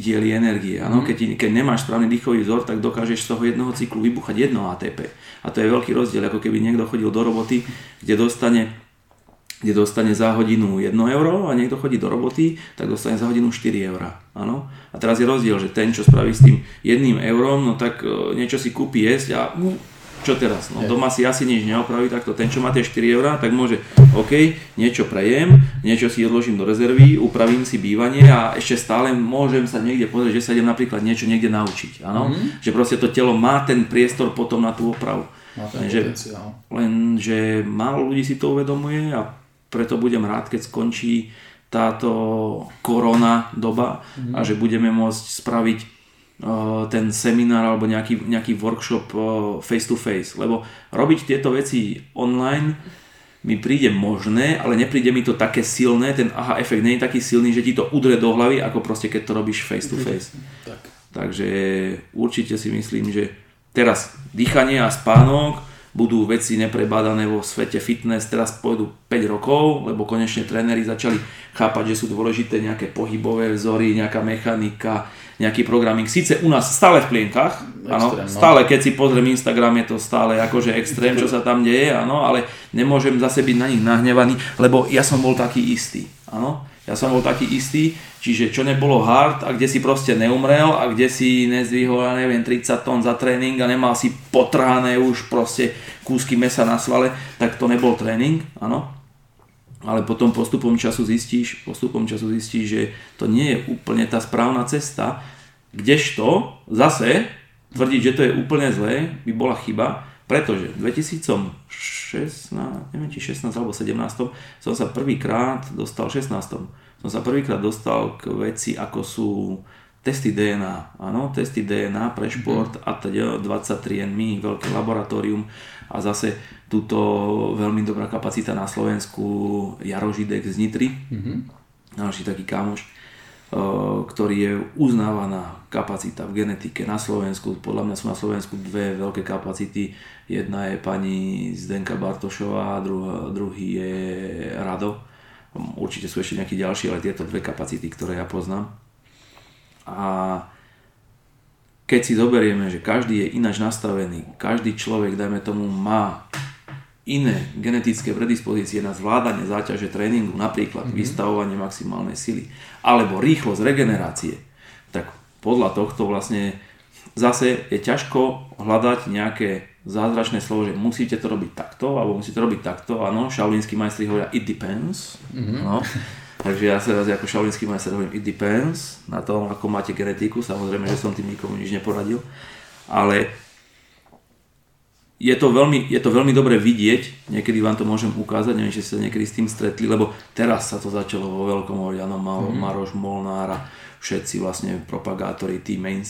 diely energie. Ano? Mm. Keď, keď nemáš správny dýchový vzor, tak dokážeš z toho jedného cyklu vybuchať jedno ATP. A to je veľký rozdiel, ako keby niekto chodil do roboty, kde dostane kde dostane za hodinu 1 euro a niekto chodí do roboty, tak dostane za hodinu 4 eurá. Áno? A teraz je rozdiel, že ten, čo spraví s tým jedným eurom, no tak e, niečo si kúpi jesť a čo teraz? No, doma si asi nič neopraví, takto ten, čo má tie 4 eurá, tak môže, OK, niečo prejem, niečo si odložím do rezervy, upravím si bývanie a ešte stále môžem sa niekde pozrieť, že sa idem napríklad niečo niekde naučiť. Áno? Mm-hmm. Že proste to telo má ten priestor potom na tú opravu. Má ten Lenže, potenciál. Lenže málo ľudí si to uvedomuje a preto budem rád, keď skončí táto korona doba mm-hmm. a že budeme môcť spraviť ten seminár alebo nejaký, nejaký workshop face to face, lebo robiť tieto veci online mi príde možné, ale nepríde mi to také silné, ten aha efekt nie je taký silný, že ti to udre do hlavy, ako proste keď to robíš face to face. Tak. Takže určite si myslím, že teraz dýchanie a spánok budú veci neprebádané vo svete fitness, teraz pôjdu 5 rokov, lebo konečne tréneri začali chápať, že sú dôležité nejaké pohybové vzory, nejaká mechanika, nejaký programming. Sice u nás stále v plienkach, áno, no. stále keď si pozriem Instagram je to stále akože extrém, čo sa tam deje, áno, ale nemôžem zase byť na nich nahnevaný, lebo ja som bol taký istý, áno. Ja som bol taký istý, čiže čo nebolo hard a kde si proste neumrel a kde si nezdvihol, ja neviem, 30 tón za tréning a nemal si potrhané už proste kúsky mesa na svale, tak to nebol tréning, áno. Ale potom postupom času zistíš, postupom času zistíš, že to nie je úplne tá správna cesta, kdežto zase tvrdiť, že to je úplne zlé, by bola chyba, pretože v 2016, neviem či 16 alebo 17, som sa prvýkrát dostal, 16, som sa prvýkrát dostal k veci ako sú testy DNA, áno, testy DNA pre šport mm. a teda 23 NMI, veľké laboratórium a zase túto veľmi dobrá kapacita na Slovensku Jaro Židek z Nitry, mm-hmm. ďalší taký kamoš, ktorý je uznávaná kapacita v genetike na Slovensku. Podľa mňa sú na Slovensku dve veľké kapacity. Jedna je pani Zdenka Bartošová, druhá, druhý je Rado. Určite sú ešte nejakí ďalší, ale tieto dve kapacity, ktoré ja poznám. A keď si zoberieme, že každý je ináč nastavený, každý človek, dajme tomu, má iné genetické predispozície na zvládanie záťaže tréningu, napríklad mm-hmm. vystavovanie maximálnej sily, alebo rýchlosť regenerácie, tak podľa tohto vlastne zase je ťažko hľadať nejaké zázračné slovo, že musíte to robiť takto, alebo musíte to robiť takto, áno, šaulínsky majstri hovoria it depends, mm-hmm. no. Takže ja sa ako šaulínsky majster hovorím it depends na tom, ako máte genetiku, samozrejme, že som tým nikomu nič neporadil, ale je to, veľmi, je to veľmi dobre vidieť, niekedy vám to môžem ukázať, neviem, či ste sa niekedy s tým stretli, lebo teraz sa to začalo vo veľkom hovoriť, áno, mm-hmm. Maroš Molnár a všetci vlastne propagátori, tí main,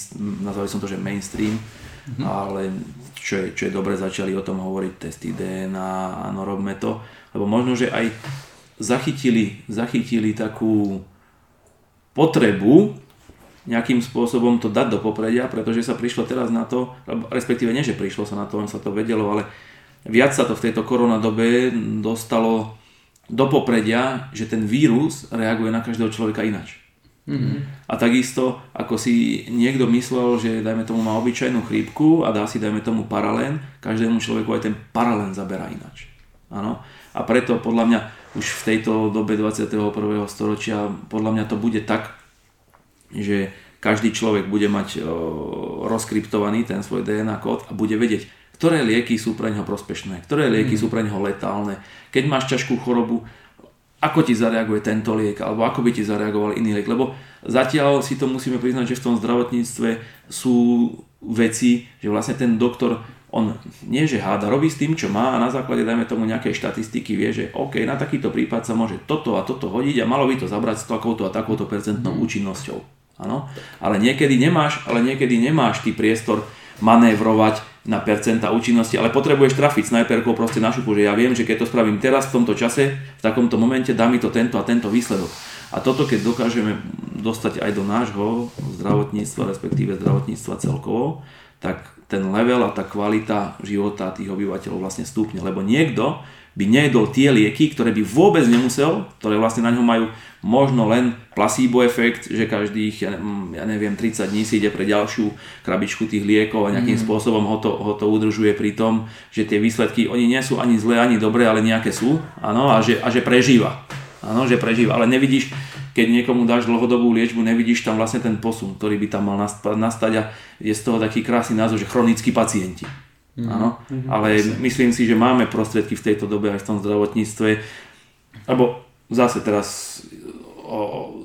nazvali som to, že mainstream, mm-hmm. ale čo je, čo je dobre, začali o tom hovoriť, testy DNA, áno, robme to, lebo možno, že aj zachytili, zachytili takú potrebu nejakým spôsobom to dať do popredia, pretože sa prišlo teraz na to, respektíve nie, že prišlo sa na to, len sa to vedelo, ale viac sa to v tejto koronadobe dostalo do popredia, že ten vírus reaguje na každého človeka inač. Mm-hmm. A takisto, ako si niekto myslel, že dajme tomu má obyčajnú chrípku a dá si dajme tomu paralén, každému človeku aj ten paralén zaberá inač. Áno? A preto podľa mňa už v tejto dobe 21. storočia podľa mňa to bude tak, že každý človek bude mať rozkryptovaný ten svoj DNA kód a bude vedieť, ktoré lieky sú pre neho prospešné, ktoré lieky mm. sú pre neho letálne. Keď máš ťažkú chorobu, ako ti zareaguje tento liek, alebo ako by ti zareagoval iný liek. Lebo zatiaľ si to musíme priznať, že v tom zdravotníctve sú veci, že vlastne ten doktor on nie že háda, robí s tým, čo má a na základe, dajme tomu, nejakej štatistiky vie, že OK, na takýto prípad sa môže toto a toto hodiť a malo by to zabrať s takouto a takouto percentnou mm. účinnosťou. Áno? Ale niekedy nemáš, ale niekedy nemáš ty priestor manévrovať na percenta účinnosti, ale potrebuješ trafiť snajperkou proste na šupu, že ja viem, že keď to spravím teraz, v tomto čase, v takomto momente, dá mi to tento a tento výsledok. A toto, keď dokážeme dostať aj do nášho zdravotníctva, respektíve zdravotníctva celkovo, tak ten level a tá kvalita života tých obyvateľov vlastne stúpne. Lebo niekto by nejedol tie lieky, ktoré by vôbec nemusel, ktoré vlastne na ňo majú možno len placebo efekt, že každých, ja neviem, 30 dní si ide pre ďalšiu krabičku tých liekov a nejakým mm. spôsobom ho to, ho to udržuje pri tom, že tie výsledky, oni nie sú ani zlé, ani dobré, ale nejaké sú, áno, a že, a že prežíva. Áno, že prežíva, ale nevidíš, keď niekomu dáš dlhodobú liečbu, nevidíš tam vlastne ten posun, ktorý by tam mal nastať a je z toho taký krásny názov, že chronickí pacienti. Mm. Áno, mm-hmm. ale myslím si, že máme prostriedky v tejto dobe aj v tom zdravotníctve, lebo zase teraz o,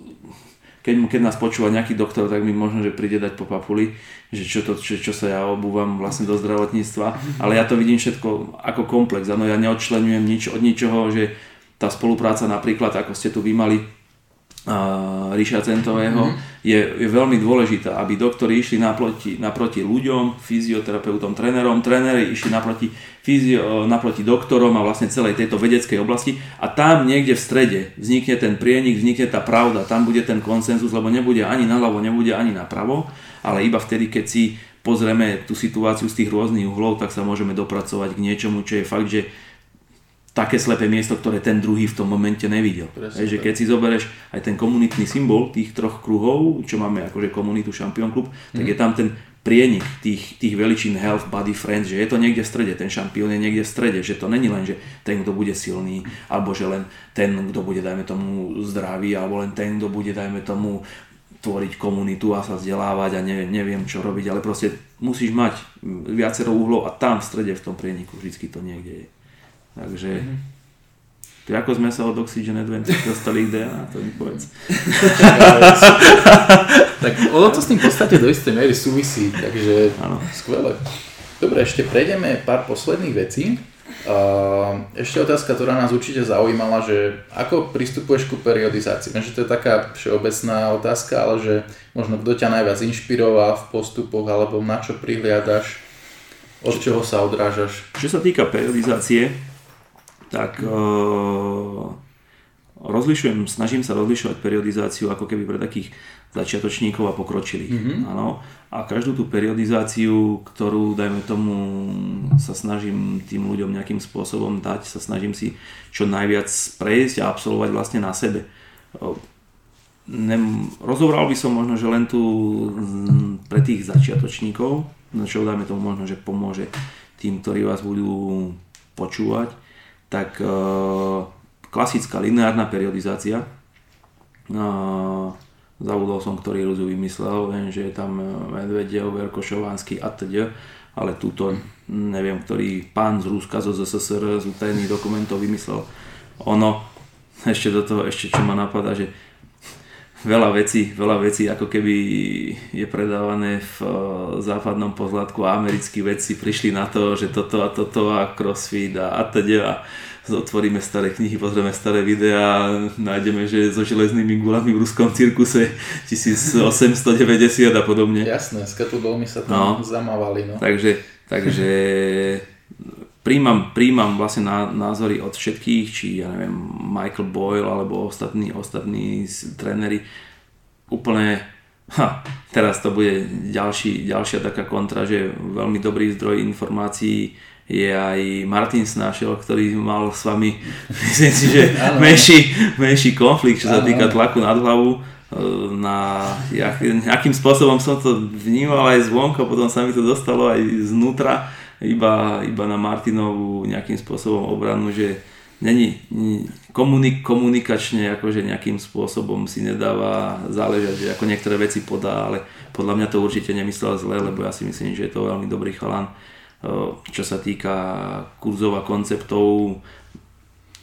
keď, keď nás počúva nejaký doktor, tak mi možno, že príde dať po papuli, že čo, to, čo, čo sa ja obúvam vlastne do zdravotníctva, mhm. ale ja to vidím všetko ako komplex, ano, ja neodčlenujem nič od ničoho, že tá spolupráca napríklad, ako ste tu vy mali Ríša Centového, mm-hmm. je, je veľmi dôležitá, aby doktori išli naproti, naproti ľuďom, fyzioterapeutom, trénerom, tréneri išli naproti, fyzio, naproti doktorom a vlastne celej tejto vedeckej oblasti a tam niekde v strede vznikne ten prienik, vznikne tá pravda, tam bude ten konsenzus, lebo nebude ani naľavo, nebude ani napravo, ale iba vtedy, keď si pozrieme tú situáciu z tých rôznych uhlov, tak sa môžeme dopracovať k niečomu, čo je fakt, že také slepé miesto, ktoré ten druhý v tom momente nevidel. Presne, že keď si zoberieš aj ten komunitný symbol tých troch kruhov, čo máme akože komunitu Champion Club, tak mm. je tam ten prienik tých, tých veličín health, body, friends, že je to niekde v strede, ten šampión je niekde v strede, že to není len, že ten, kto bude silný, alebo že len ten, kto bude, dajme tomu, zdravý, alebo len ten, kto bude, dajme tomu, tvoriť komunitu a sa vzdelávať a neviem, neviem čo robiť, ale proste musíš mať viacero uhlov a tam v strede v tom prieniku vždycky to niekde je. Takže mm-hmm. ako sme sa od Oxygen Adventures dostali k DNA, to mi povedz. tak ono to s tým v podstate do istej miery súvisí, takže ano. skvelé. Dobre, ešte prejdeme pár posledných vecí. Ešte otázka, ktorá nás určite zaujímala, že ako pristupuješ ku periodizácii? Viem, že to je taká všeobecná otázka, ale že možno kto ťa najviac inšpiroval v postupoch, alebo na čo prihliadaš, od čoho sa odrážaš? Čo sa týka periodizácie, tak uh, rozlišujem, snažím sa rozlišovať periodizáciu ako keby pre takých začiatočníkov a pokročilých. Mm-hmm. Áno. A každú tú periodizáciu, ktorú, dajme tomu, sa snažím tým ľuďom nejakým spôsobom dať, sa snažím si čo najviac prejsť a absolvovať vlastne na sebe. Nem, rozobral by som možno, že len tu pre tých začiatočníkov, čo dajme tomu možno, že pomôže tým, ktorí vás budú počúvať, tak e, klasická lineárna periodizácia, e, zabudol som, ktorý ľudí vymyslel, viem, že je tam Medvedev, Verkošovanský a teda, ale túto neviem, ktorý pán z Ruska zo ZSSR z utajených dokumentov vymyslel. Ono, ešte do toho, ešte čo ma napadá, že veľa vecí, veľa vecí ako keby je predávané v e, západnom pozlátku a americkí vedci prišli na to, že toto a toto a crossfit a, a teda otvoríme staré knihy, pozrieme staré videá, nájdeme, že so železnými gulami v ruskom cirkuse 1890 a podobne. Jasné, s kettlebellmi sa tam no. zamávali. No. Takže, takže príjmam, príjmam vlastne názory od všetkých, či ja neviem, Michael Boyle alebo ostatní, ostatní tréneri. Úplne, ha, teraz to bude ďalší, ďalšia taká kontra, že veľmi dobrý zdroj informácií je aj Martin Snášel, ktorý mal s vami, myslím si, že menší, menší konflikt, čo sa týka tlaku nad hlavu. E, na, jak, nejakým spôsobom som to vnímal aj zvonka, potom sa mi to dostalo aj znútra, iba, iba na Martinovú nejakým spôsobom obranu, že není komunik, komunikačne akože nejakým spôsobom si nedáva záležať, že ako niektoré veci podá, ale podľa mňa to určite nemyslel zle, lebo ja si myslím, že je to veľmi dobrý chalan čo sa týka kurzov a konceptov,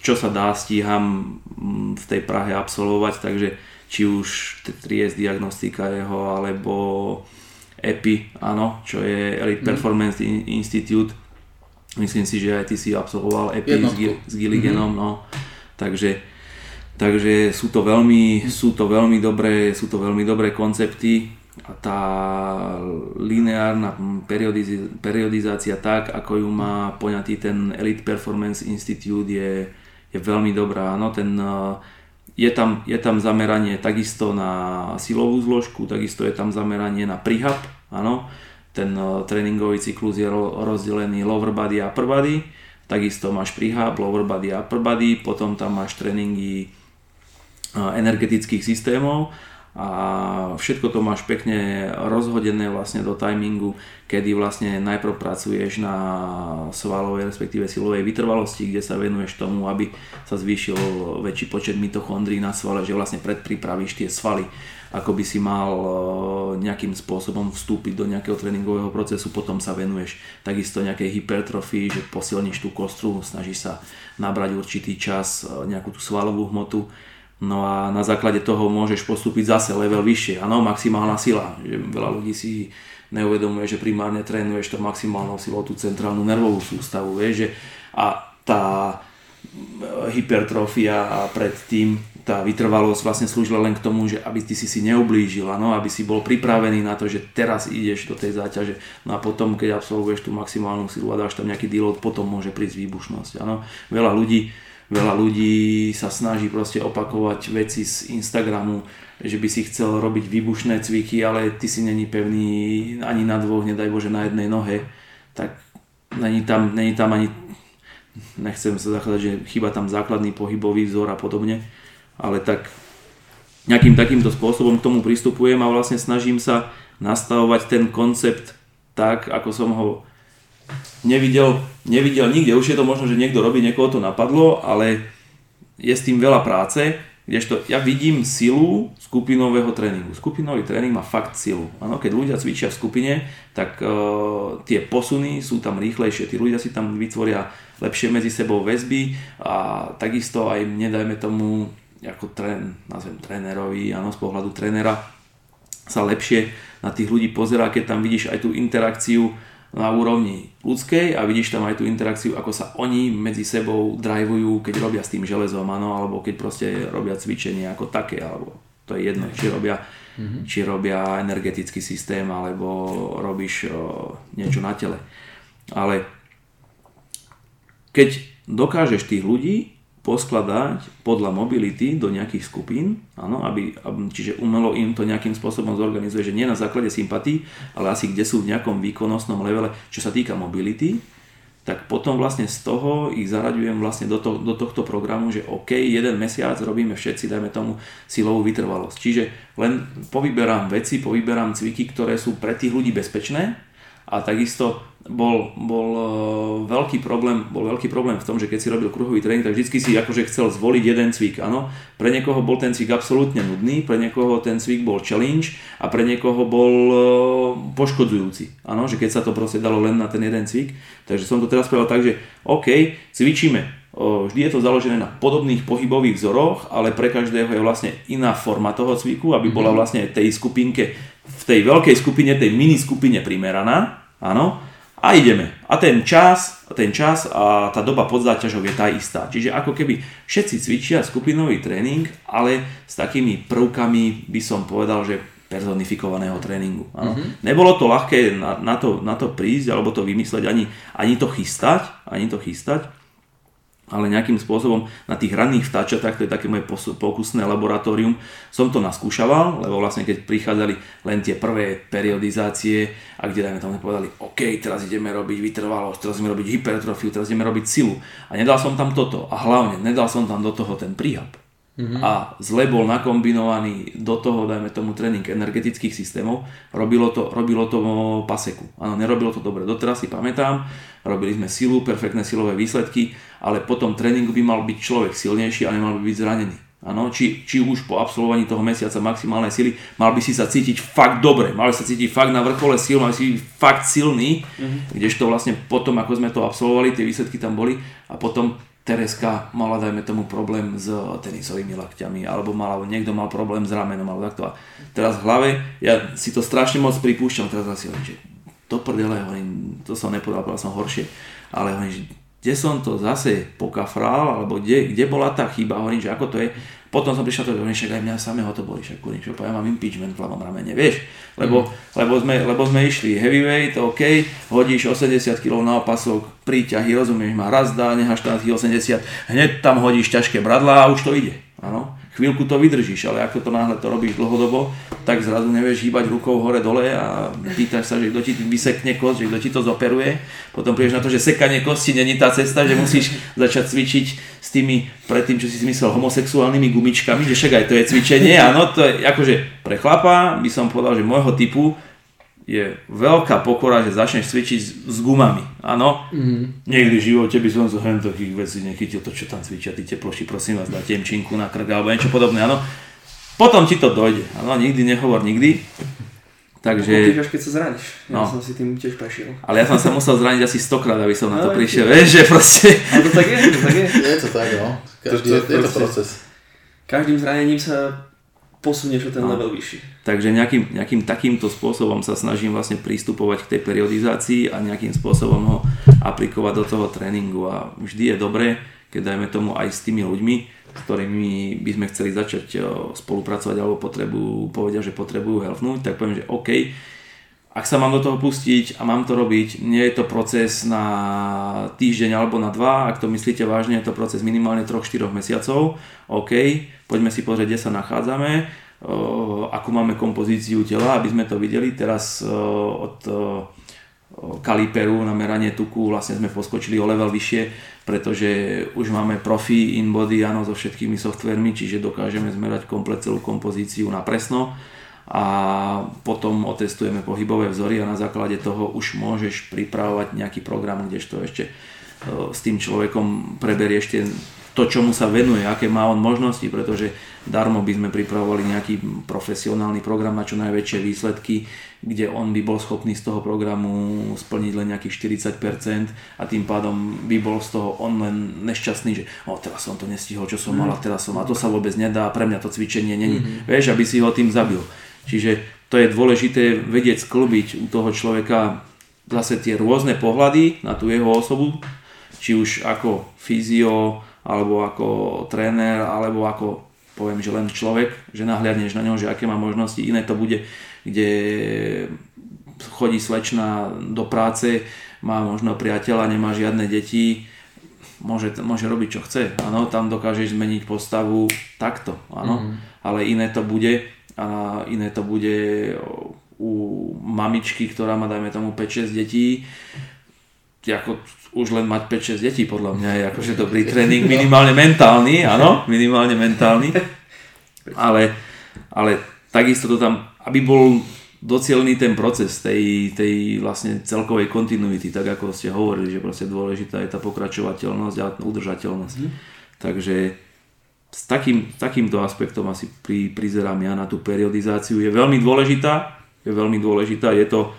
čo sa dá, stíham mm, v tej Prahe absolvovať, takže či už Triest diagnostika jeho, alebo EPI, áno, čo je Elite mm. Performance Institute. Myslím si, že aj ty si absolvoval EPI s, s Gilliganom, mm-hmm. no. Takže, takže sú to veľmi, sú to veľmi dobré, sú to veľmi dobré koncepty tá lineárna periodizácia tak, ako ju má poňatý ten Elite Performance Institute je, je veľmi dobrá. No, ten, eh, je, tam, je tam zameranie takisto na silovú zložku, takisto je tam zameranie na prihab, áno. Ten eh, tréningový cyklus je rozdelený lower body a upper body, takisto máš prihab, lower body a upper body, potom tam máš tréningy eh, energetických systémov a všetko to máš pekne rozhodené vlastne do timingu, kedy vlastne najprv pracuješ na svalovej respektíve silovej vytrvalosti, kde sa venuješ tomu, aby sa zvýšil väčší počet mitochondrií na svale, že vlastne predpripravíš tie svaly, ako by si mal e, nejakým spôsobom vstúpiť do nejakého tréningového procesu, potom sa venuješ takisto nejakej hypertrofii, že posilníš tú kostru, snažíš sa nabrať určitý čas, e, nejakú tú svalovú hmotu, No a na základe toho môžeš postúpiť zase level vyššie. Áno, maximálna sila. Že veľa ľudí si neuvedomuje, že primárne trénuješ to maximálnou silou tú centrálnu nervovú sústavu. Vieš, že a tá hypertrofia a predtým tá vytrvalosť vlastne slúžila len k tomu, že aby ty si si neublížil, ano, aby si bol pripravený na to, že teraz ideš do tej záťaže. No a potom, keď absolvuješ tú maximálnu silu a dáš tam nejaký deload, potom môže prísť výbušnosť. Ano. Veľa ľudí veľa ľudí sa snaží proste opakovať veci z Instagramu, že by si chcel robiť výbušné cviky, ale ty si není pevný ani na dvoch, nedaj Bože na jednej nohe, tak není tam, není tam ani, nechcem sa zachádzať, že chyba tam základný pohybový vzor a podobne, ale tak nejakým takýmto spôsobom k tomu pristupujem a vlastne snažím sa nastavovať ten koncept tak, ako som ho nevidel, nevidel nikde. Už je to možno, že niekto robí, niekoho to napadlo, ale je s tým veľa práce. Kdežto ja vidím silu skupinového tréningu. Skupinový tréning má fakt silu. Ano, keď ľudia cvičia v skupine, tak e, tie posuny sú tam rýchlejšie. Tí ľudia si tam vytvoria lepšie medzi sebou väzby a takisto aj mne, dajme tomu, ako trén, nazvem trénerovi, áno, z pohľadu trénera, sa lepšie na tých ľudí pozerá, keď tam vidíš aj tú interakciu na úrovni ľudskej a vidíš tam aj tú interakciu, ako sa oni medzi sebou drivujú, keď robia s tým železom, ano, alebo keď proste robia cvičenie ako také, alebo to je jedno, či robia, mm-hmm. či robia energetický systém, alebo robíš o, niečo na tele. Ale keď dokážeš tých ľudí poskladať podľa mobility do nejakých skupín, áno, aby, čiže umelo im to nejakým spôsobom zorganizuje, že nie na základe sympatí, ale asi kde sú v nejakom výkonnostnom levele, čo sa týka mobility, tak potom vlastne z toho ich zaraďujem vlastne do, to, do tohto programu, že OK, jeden mesiac robíme všetci, dajme tomu silovú vytrvalosť. Čiže len povyberám veci, povyberám cviky, ktoré sú pre tých ľudí bezpečné a takisto bol, bol uh, veľký problém, bol veľký problém v tom, že keď si robil kruhový tréning, tak vždy si akože chcel zvoliť jeden cvik. Áno, pre niekoho bol ten cvik absolútne nudný, pre niekoho ten cvik bol challenge a pre niekoho bol uh, poškodzujúci. Áno, že keď sa to proste dalo len na ten jeden cvik. Takže som to teraz povedal tak, že OK, cvičíme. Vždy je to založené na podobných pohybových vzoroch, ale pre každého je vlastne iná forma toho cviku, aby bola mhm. vlastne tej skupinke, v tej veľkej skupine, tej mini skupine primeraná. Áno, a ideme. A ten čas, ten čas a tá doba pod záťažou je tá istá. Čiže ako keby všetci cvičia skupinový tréning, ale s takými prvkami by som povedal, že personifikovaného tréningu. Ano. Mm-hmm. Nebolo to ľahké na, na, to, na to prísť alebo to vymysleť, ani, ani to chystať, ani to chystať ale nejakým spôsobom na tých ranných vtáčatách, to je také moje pokusné laboratórium, som to naskúšaval, lebo vlastne keď prichádzali len tie prvé periodizácie a kde dajme tomu povedali, OK, teraz ideme robiť vytrvalosť, teraz ideme robiť hypertrofiu, teraz ideme robiť silu. A nedal som tam toto a hlavne nedal som tam do toho ten príhab. Mm-hmm. A zle bol nakombinovaný do toho, dajme tomu, tréning energetických systémov, robilo to, robilo to paseku. Áno, nerobilo to dobre. Doteraz si pamätám, robili sme silu, perfektné silové výsledky, ale po tom tréningu by mal byť človek silnejší a nemal by byť zranený. Áno, či, či už po absolvovaní toho mesiaca maximálnej sily, mal by si sa cítiť fakt dobre, mal by sa cítiť fakt na vrchole síl, mal by si byť fakt silný, mm-hmm. kdežto vlastne potom, ako sme to absolvovali, tie výsledky tam boli a potom Tereska mala, dajme tomu, problém s tenisovými lakťami, alebo mala, niekto mal problém s ramenom, alebo takto. A teraz v hlave, ja si to strašne moc pripúšťam, teraz asi hovorím, že to prdele, hovorím, to som nepovedal, povedal som horšie, ale hovorím, že kde som to zase pokafral, alebo kde, kde bola tá chyba, hovorím, že ako to je. Potom som prišiel to, že však aj mňa samého to boli, však čo ja mám impeachment v ľavom ramene, vieš, lebo, mm. lebo, sme, lebo sme išli heavyweight, OK, hodíš 80 kg na opasok, príťahy, rozumieš ma, raz dá, necháš tam 80, hneď tam hodíš ťažké bradlá a už to ide, áno chvíľku to vydržíš, ale ako to náhle to robíš dlhodobo, tak zrazu nevieš hýbať rukou hore-dole a pýtaš sa, že kto ti vysekne kost, že kto ti to zoperuje. Potom prídeš na to, že sekanie kosti není tá cesta, že musíš začať cvičiť s tými, predtým, čo si si myslel, homosexuálnymi gumičkami, že však aj to je cvičenie, áno, to je akože pre chlapa by som povedal, že môjho typu je veľká pokora, že začneš cvičiť s, s gumami. Áno, mm. niekdy v živote by som zo takých vecí nechytil to, čo tam cvičia tí teploši, prosím vás, dáte im činku na krk alebo niečo podobné, áno. Potom ti to dojde, áno, nikdy nehovor nikdy. Takže... Utíkaš, keď sa zraníš. Ja no. som si tým tiež prešiel. Ale ja som sa musel zraniť asi stokrát, aby som na to prišiel. Vieš, že proste... Ale to tak je, to tak je. Je to tak, no. Každý, to, to, je to proces. Každým zranením sa posunieš ten no. level vyšší. Takže nejakým, nejakým takýmto spôsobom sa snažím vlastne pristupovať k tej periodizácii a nejakým spôsobom ho aplikovať do toho tréningu a vždy je dobré, keď dajme tomu aj s tými ľuďmi, s ktorými by sme chceli začať e, spolupracovať alebo potrebujú, povedia, že potrebujú helpnúť, tak poviem, že OK, ak sa mám do toho pustiť a mám to robiť, nie je to proces na týždeň alebo na dva, ak to myslíte vážne, je to proces minimálne 3-4 mesiacov, OK, poďme si pozrieť, kde sa nachádzame, akú máme kompozíciu tela, aby sme to videli. Teraz od kaliperu na meranie tuku vlastne sme poskočili o level vyššie, pretože už máme profi InBody, áno, so všetkými softvermi, čiže dokážeme zmerať komplet celú kompozíciu na presno a potom otestujeme pohybové vzory a na základe toho už môžeš pripravovať nejaký program, kdežto ešte e, s tým človekom preberieš tie, to, čomu sa venuje, aké má on možnosti, pretože darmo by sme pripravovali nejaký profesionálny program na čo najväčšie výsledky, kde on by bol schopný z toho programu splniť len nejakých 40% a tým pádom by bol z toho on len nešťastný, že o, teraz som to nestihol, čo som mal a teraz som a to sa vôbec nedá, pre mňa to cvičenie není. Mm-hmm. Vieš, aby si ho tým zabil. Čiže to je dôležité vedieť sklbiť u toho človeka zase tie rôzne pohľady na tú jeho osobu, či už ako fyzio, alebo ako tréner, alebo ako poviem, že len človek, že nahliadneš na ňo, že aké má možnosti, iné to bude, kde chodí slečna do práce, má možno priateľa, nemá žiadne deti, môže, môže robiť čo chce, áno, tam dokážeš zmeniť postavu takto, áno, mm. ale iné to bude, a iné to bude u mamičky, ktorá má dajme tomu 5-6 detí, ako už len mať 5-6 detí podľa mňa je akože dobrý tréning, minimálne mentálny, áno, minimálne mentálny, ale, ale takisto to tam, aby bol docielený ten proces tej, tej vlastne celkovej kontinuity, tak ako ste hovorili, že proste dôležitá je tá pokračovateľnosť a udržateľnosť. Mm. Takže s, takým, takýmto aspektom asi pri, prizerám ja na tú periodizáciu. Je veľmi dôležitá, je veľmi dôležitá, je to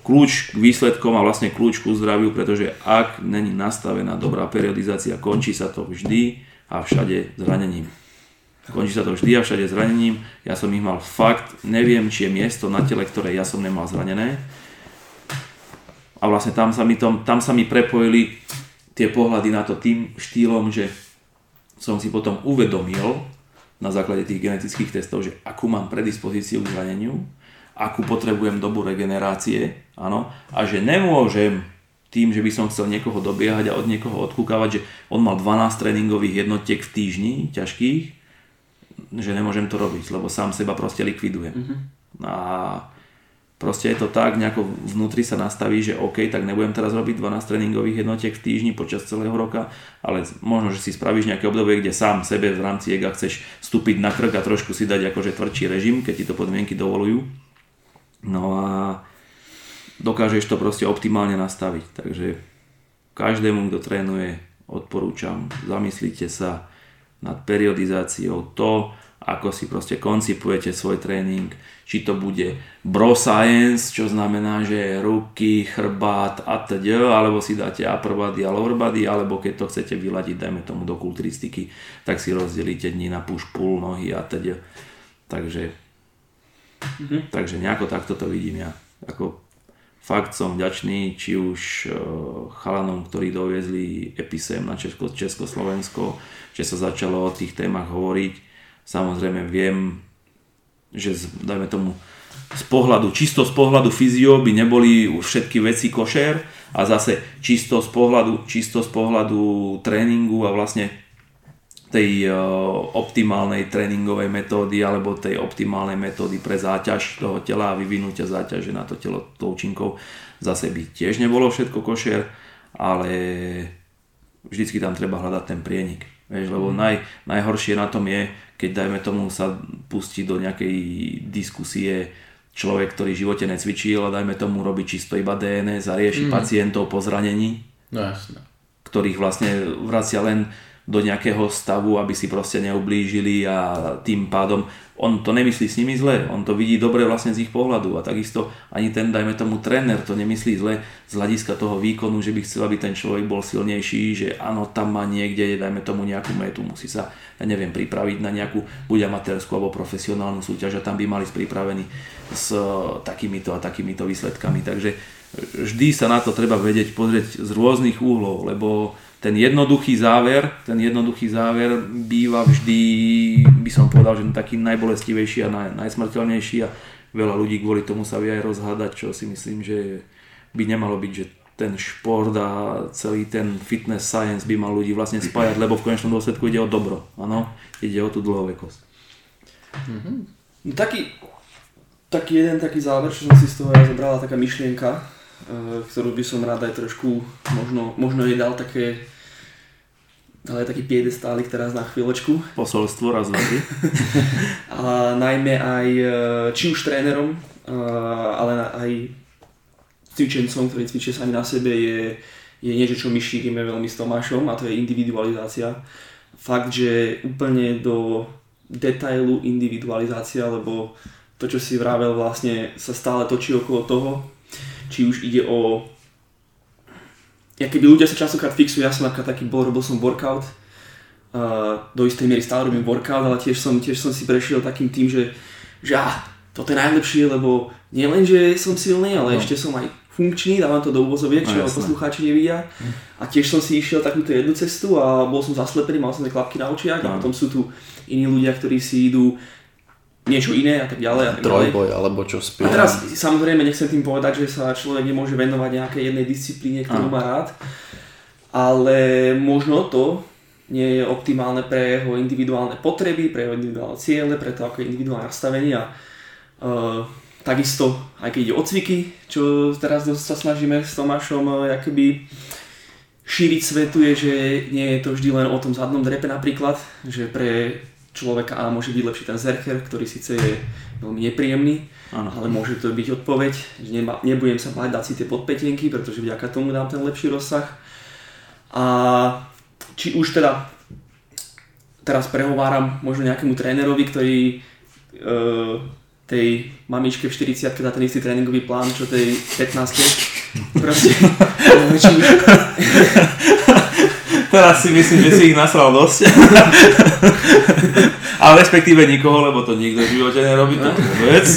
kľúč k výsledkom a vlastne kľúč ku zdraviu, pretože ak není nastavená dobrá periodizácia, končí sa to vždy a všade zranením. Končí sa to vždy a všade zranením. Ja som ich mal fakt, neviem, či je miesto na tele, ktoré ja som nemal zranené. A vlastne tam sa mi, tom, tam sa mi prepojili tie pohľady na to tým štýlom, že som si potom uvedomil na základe tých genetických testov, že akú mám predispozíciu k zraneniu, akú potrebujem dobu regenerácie, áno, a že nemôžem tým, že by som chcel niekoho dobiehať a od niekoho odkúkavať, že on mal 12 tréningových jednotiek v týždni, ťažkých, že nemôžem to robiť, lebo sám seba proste likvidujem. Mm-hmm. A Proste je to tak, nejako vnútri sa nastaví, že OK, tak nebudem teraz robiť 12 tréningových jednotiek v týždni počas celého roka, ale možno, že si spravíš nejaké obdobie, kde sám sebe v rámci ega chceš vstúpiť na krk a trošku si dať akože tvrdší režim, keď ti to podmienky dovolujú. No a dokážeš to proste optimálne nastaviť. Takže každému, kto trénuje, odporúčam, zamyslite sa nad periodizáciou to, ako si proste koncipujete svoj tréning, či to bude bro science, čo znamená, že ruky, chrbát a td, alebo si dáte upper body a lower body, alebo keď to chcete vyladiť, dajme tomu do kulturistiky, tak si rozdelíte dni na push pull, nohy a td. Takže, mm-hmm. takže nejako takto to vidím ja. Ako fakt som vďačný či už uh, chalanom, ktorí doviezli Episem na Česko, Československo, že sa začalo o tých témach hovoriť Samozrejme viem, že z, dajme tomu z pohľadu, čisto z pohľadu fyzio by neboli všetky veci košer a zase čisto z pohľadu, čisto z pohľadu tréningu a vlastne tej uh, optimálnej tréningovej metódy alebo tej optimálnej metódy pre záťaž toho tela a vyvinutia záťaže na to telo účinkov zase by tiež nebolo všetko košer, ale vždycky tam treba hľadať ten prienik. Vieš, lebo mm. naj, najhoršie na tom je, keď dajme tomu sa pustí do nejakej diskusie človek, ktorý v živote necvičil a dajme tomu robiť čisto iba DNS a rieši mm. pacientov po zranení. No jasne. Ktorých vlastne vracia len do nejakého stavu, aby si proste neublížili a tým pádom on to nemyslí s nimi zle, on to vidí dobre vlastne z ich pohľadu a takisto ani ten, dajme tomu, tréner to nemyslí zle z hľadiska toho výkonu, že by chcel, aby ten človek bol silnejší, že áno, tam má niekde, dajme tomu nejakú metu, musí sa, ja neviem, pripraviť na nejakú buď amatérskú alebo profesionálnu súťaž a tam by mali pripravení s takýmito a takýmito výsledkami, takže vždy sa na to treba vedieť pozrieť z rôznych úhlov, lebo ten jednoduchý záver, ten jednoduchý záver býva vždy, by som povedal, že taký najbolestivejší a naj, najsmrteľnejší a veľa ľudí kvôli tomu sa vie aj rozhádať, čo si myslím, že by nemalo byť, že ten šport a celý ten fitness science by mal ľudí vlastne spájať, lebo v konečnom dôsledku ide o dobro, áno, ide o tú dlhovekosť. Mm-hmm. No, taký, taký jeden taký záver, čo som si z toho ja zobrala, taká myšlienka, e, ktorú by som rád aj trošku, možno, možno jej dal také ale taký piedestálik teraz na chvíľočku. Posolstvo raz, dva, A najmä aj, e, či už trénerom, e, ale aj cvičencom, ktorí cvičia sami na sebe, je, je niečo, čo my šírime veľmi s Tomášom a to je individualizácia. Fakt, že úplne do detailu individualizácia, lebo to, čo si vravel, vlastne sa stále točí okolo toho, či už ide o ja keby ľudia sa častokrát fixujú, ja som napríklad taký bol, robil som workout, uh, do istej miery stále robím workout, ale tiež som, tiež som si prešiel takým tým, že, že ah, toto je najlepšie, lebo nie len, že som silný, ale no. ešte som aj funkčný, dávam to do úvozoviek, čo no, poslucháči nevidia. A tiež som si išiel takúto jednu cestu a bol som zaslepený, mal som tie klapky na očiach no. a potom sú tu iní ľudia, ktorí si idú niečo iné a tak ďalej. A tak Trojboj ďalej. alebo čo spievam. A teraz samozrejme nechcem tým povedať, že sa človek nemôže venovať nejakej jednej disciplíne, ktorú má rád, ale možno to nie je optimálne pre jeho individuálne potreby, pre jeho individuálne ciele, pre to, ako je individuálne nastavenie a uh, takisto, aj keď ide o cviky, čo teraz sa snažíme s Tomášom uh, akoby šíriť svetu je, že nie je to vždy len o tom zadnom drepe napríklad, že pre človeka a môže byť lepší ten zerker, ktorý síce je veľmi nepríjemný, ano. ale môže to byť odpoveď, že nema, nebudem sa báť dať si tie podpetenky, pretože vďaka tomu dám ten lepší rozsah. A či už teda teraz prehováram možno nejakému trénerovi, ktorý e, tej mamičke v 40 dá ten istý tréningový plán, čo tej 15 proste, Teraz si myslím, že si ich nasral dosť. Ale respektíve nikoho, lebo to nikto v živote nerobí, to vec.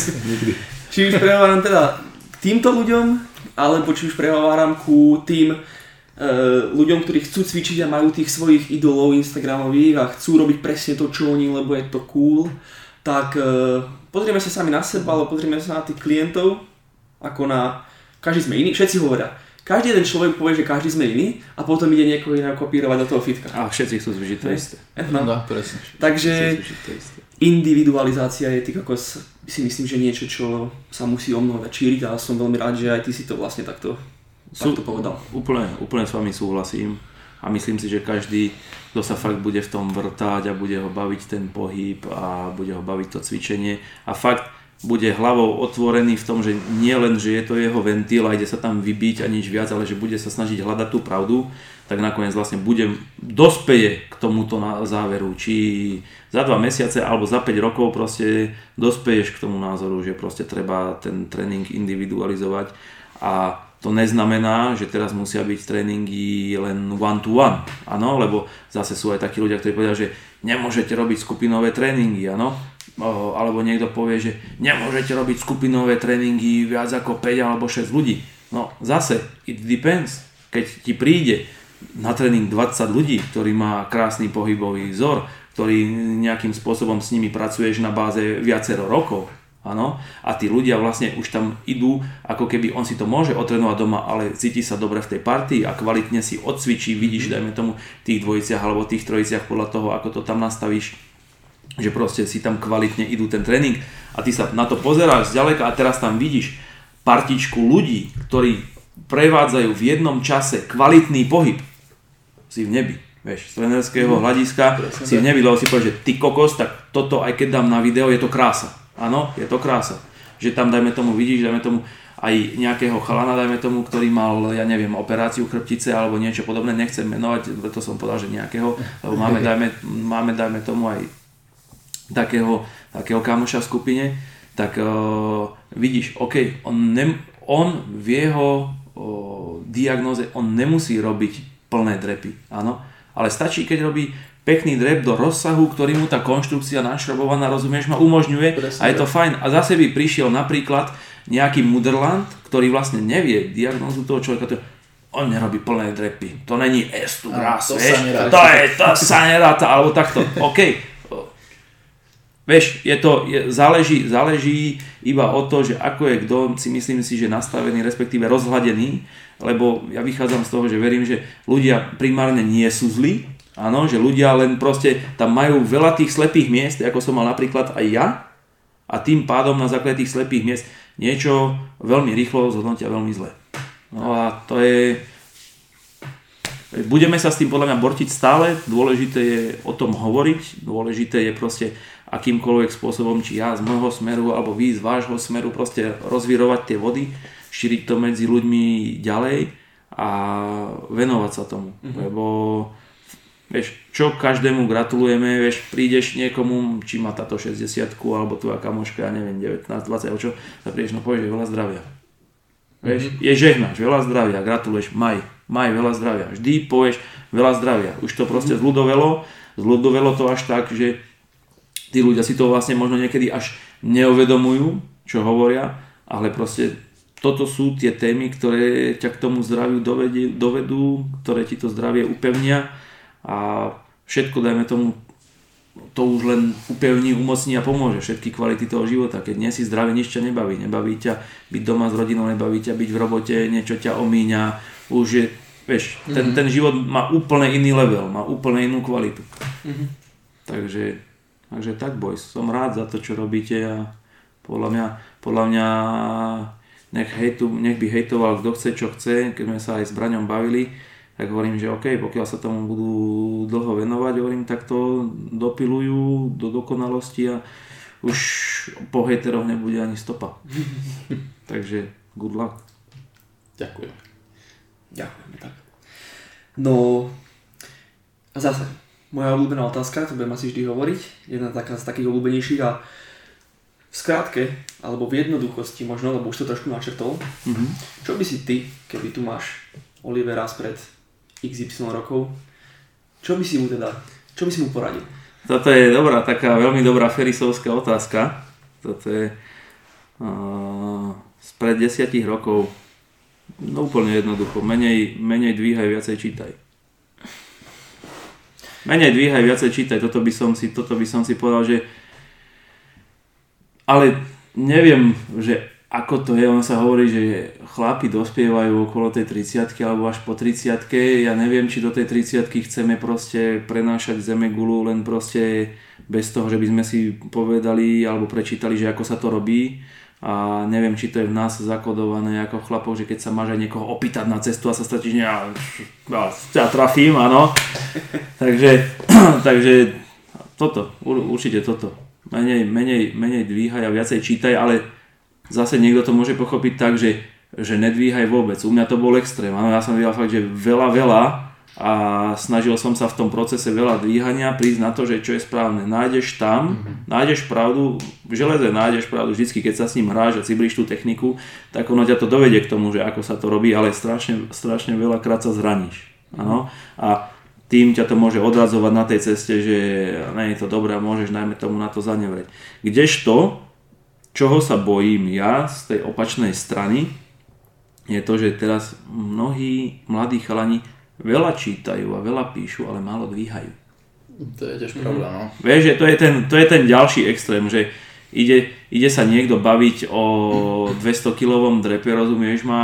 Či už prehováram teda k týmto ľuďom, alebo či už prehováram ku tým e, ľuďom, ktorí chcú cvičiť a majú tých svojich idolov Instagramových a chcú robiť presne to, čo oni, lebo je to cool, tak e, pozrieme sa sami na seba, alebo pozrieme sa na tých klientov, ako na... Každý sme iný, všetci hovoria, každý jeden človek povie, že každý sme iný a potom ide niekoho iného kopírovať do toho fitka. A všetci chcú zvyšiť to isté. No. no, presne. Takže individualizácia je tých ako si myslím, že niečo, čo sa musí o mnoho šíriť a som veľmi rád, že aj ty si to vlastne takto, Sú, takto povedal. Úplne, úplne s vami súhlasím a myslím si, že každý, kto sa fakt bude v tom vrtať a bude ho baviť ten pohyb a bude ho baviť to cvičenie a fakt bude hlavou otvorený v tom, že nie len, že je to jeho ventil a ide sa tam vybiť a nič viac, ale že bude sa snažiť hľadať tú pravdu, tak nakoniec vlastne bude, dospeje k tomuto záveru. Či za dva mesiace alebo za 5 rokov proste dospeješ k tomu názoru, že proste treba ten tréning individualizovať. A to neznamená, že teraz musia byť tréningy len one to one, áno, lebo zase sú aj takí ľudia, ktorí povedia, že nemôžete robiť skupinové tréningy, áno, alebo niekto povie, že nemôžete robiť skupinové tréningy viac ako 5 alebo 6 ľudí. No zase, it depends. Keď ti príde na tréning 20 ľudí, ktorý má krásny pohybový vzor, ktorý nejakým spôsobom s nimi pracuješ na báze viacero rokov, Áno, a tí ľudia vlastne už tam idú, ako keby on si to môže otrenovať doma, ale cíti sa dobre v tej partii a kvalitne si odcvičí, vidíš, dajme tomu, tých dvojiciach alebo tých trojiciach podľa toho, ako to tam nastavíš že proste si tam kvalitne idú ten tréning a ty sa na to pozeráš zďaleka a teraz tam vidíš partičku ľudí, ktorí prevádzajú v jednom čase kvalitný pohyb, si v nebi. Vieš, z trenerského mm. hľadiska Presne, si v nebi, lebo si povieš, že ty kokos, tak toto aj keď dám na video, je to krása. Áno, je to krása. Že tam, dajme tomu, vidíš, dajme tomu, aj nejakého chalana, dajme tomu, ktorý mal, ja neviem, operáciu chrbtice alebo niečo podobné, nechcem menovať, to som povedal, že nejakého, lebo máme, dajme, máme, dajme tomu aj takého, takého kamoša v skupine, tak uh, vidíš, OK, on, ne, on v jeho uh, diagnoze, on nemusí robiť plné drepy, áno, ale stačí, keď robí pekný drep do rozsahu, ktorý mu tá konštrukcia našrobovaná, rozumieš, ma umožňuje Presne, a je to fajn. A zase by prišiel napríklad nejaký Mudrland, ktorý vlastne nevie diagnózu toho človeka, to, on nerobí plné drepy. To není estu gras, to. To, je, to sa neráta, alebo takto. OK. Vieš, je to, je, záleží, záleží iba o to, že ako je kto, si myslím si, že nastavený, respektíve rozhladený, lebo ja vychádzam z toho, že verím, že ľudia primárne nie sú zlí, áno, že ľudia len proste tam majú veľa tých slepých miest, ako som mal napríklad aj ja, a tým pádom na základe tých slepých miest niečo veľmi rýchlo zhodnotia veľmi zle. No a to je... Budeme sa s tým podľa mňa bortiť stále, dôležité je o tom hovoriť, dôležité je proste akýmkoľvek spôsobom, či ja z môjho smeru, alebo vy z vášho smeru, proste rozvírovať tie vody, šíriť to medzi ľuďmi ďalej a venovať sa tomu. Mm-hmm. Lebo vieš, čo každému gratulujeme, vieš, prídeš niekomu, či má táto 60 alebo tvoja kamoška, ja neviem, 19, 20, alebo čo, tak prídeš, no povieš, veľa zdravia. Vieš, mm-hmm. je žehnáš, veľa zdravia, gratuluješ, maj, maj, veľa zdravia. Vždy povieš veľa zdravia. Už to proste mm-hmm. zľudovelo, zľudovelo to až tak, že tí ľudia si to vlastne možno niekedy až neuvedomujú, čo hovoria, ale proste toto sú tie témy, ktoré ťa k tomu zdraviu dovedú, dovedú ktoré ti to zdravie upevnia a všetko, dajme tomu, to už len upevní, umocní a pomôže všetky kvality toho života. Keď nie si zdravý, nič ťa nebaví. Nebaví ťa byť doma s rodinou, nebaví ťa byť v robote, niečo ťa omíňa. Už je, vieš, mm-hmm. ten, ten život má úplne iný level, má úplne inú kvalitu. Mm-hmm. Takže, takže tak boys, som rád za to, čo robíte a podľa mňa, podľa mňa nech, hejtu, nech by hejtoval kto chce, čo chce, keď sme sa aj s Braňom bavili, tak hovorím, že OK, pokiaľ sa tomu budú dlho venovať, hovorím, tak to dopilujú do dokonalosti a už po hejteroch nebude ani stopa. Takže good luck. Ďakujem. Ďakujem, tak. No, a zase, moja obľúbená otázka, to budem asi vždy hovoriť, jedna taká z takých obľúbenejších a v skratke, alebo v jednoduchosti možno, lebo už to trošku načrtol, mm-hmm. čo by si ty, keby tu máš Olivera spred XY rokov. Čo by si mu teda, čo by si mu poradil? Toto je dobrá, taká veľmi dobrá ferisovská otázka. Toto je uh, spred desiatich rokov. No úplne jednoducho. Menej, menej dvíhaj, viacej čítaj. Menej dvíhaj, viacej čítaj. Toto by som si, toto by som si povedal, že ale neviem, že ako to je, on sa hovorí, že chlapi dospievajú okolo tej 30 alebo až po 30 ja neviem, či do tej 30 chceme proste prenášať zeme gulu len proste bez toho, že by sme si povedali alebo prečítali, že ako sa to robí a neviem, či to je v nás zakodované ako chlapov, že keď sa máš aj niekoho opýtať na cestu a sa stratíš, ja, ja, ja trafím, áno. takže, takže toto, určite toto. Menej, menej, menej dvíhaj a viacej čítaj, ale zase niekto to môže pochopiť tak, že, že nedvíhaj vôbec. U mňa to bol extrém. Áno, ja som videl fakt, že veľa, veľa a snažil som sa v tom procese veľa dvíhania prísť na to, že čo je správne. Nájdeš tam, mm-hmm. nájdeš pravdu, v železe nájdeš pravdu vždycky, keď sa s ním hráš a ciblíš tú techniku, tak ono ťa to dovedie k tomu, že ako sa to robí, ale strašne, strašne veľakrát sa zraníš. Áno? A tým ťa to môže odradzovať na tej ceste, že nie je to dobré a môžeš najmä tomu na to zanevrieť. Kdežto čoho sa bojím ja z tej opačnej strany, je to, že teraz mnohí mladí chalani veľa čítajú a veľa píšu, ale málo dvíhajú. To je tiež pravda, no. Vieš, že to je ten, to je ten ďalší extrém, že ide, ide sa niekto baviť o 200 kilovom drepe, rozumieš ma,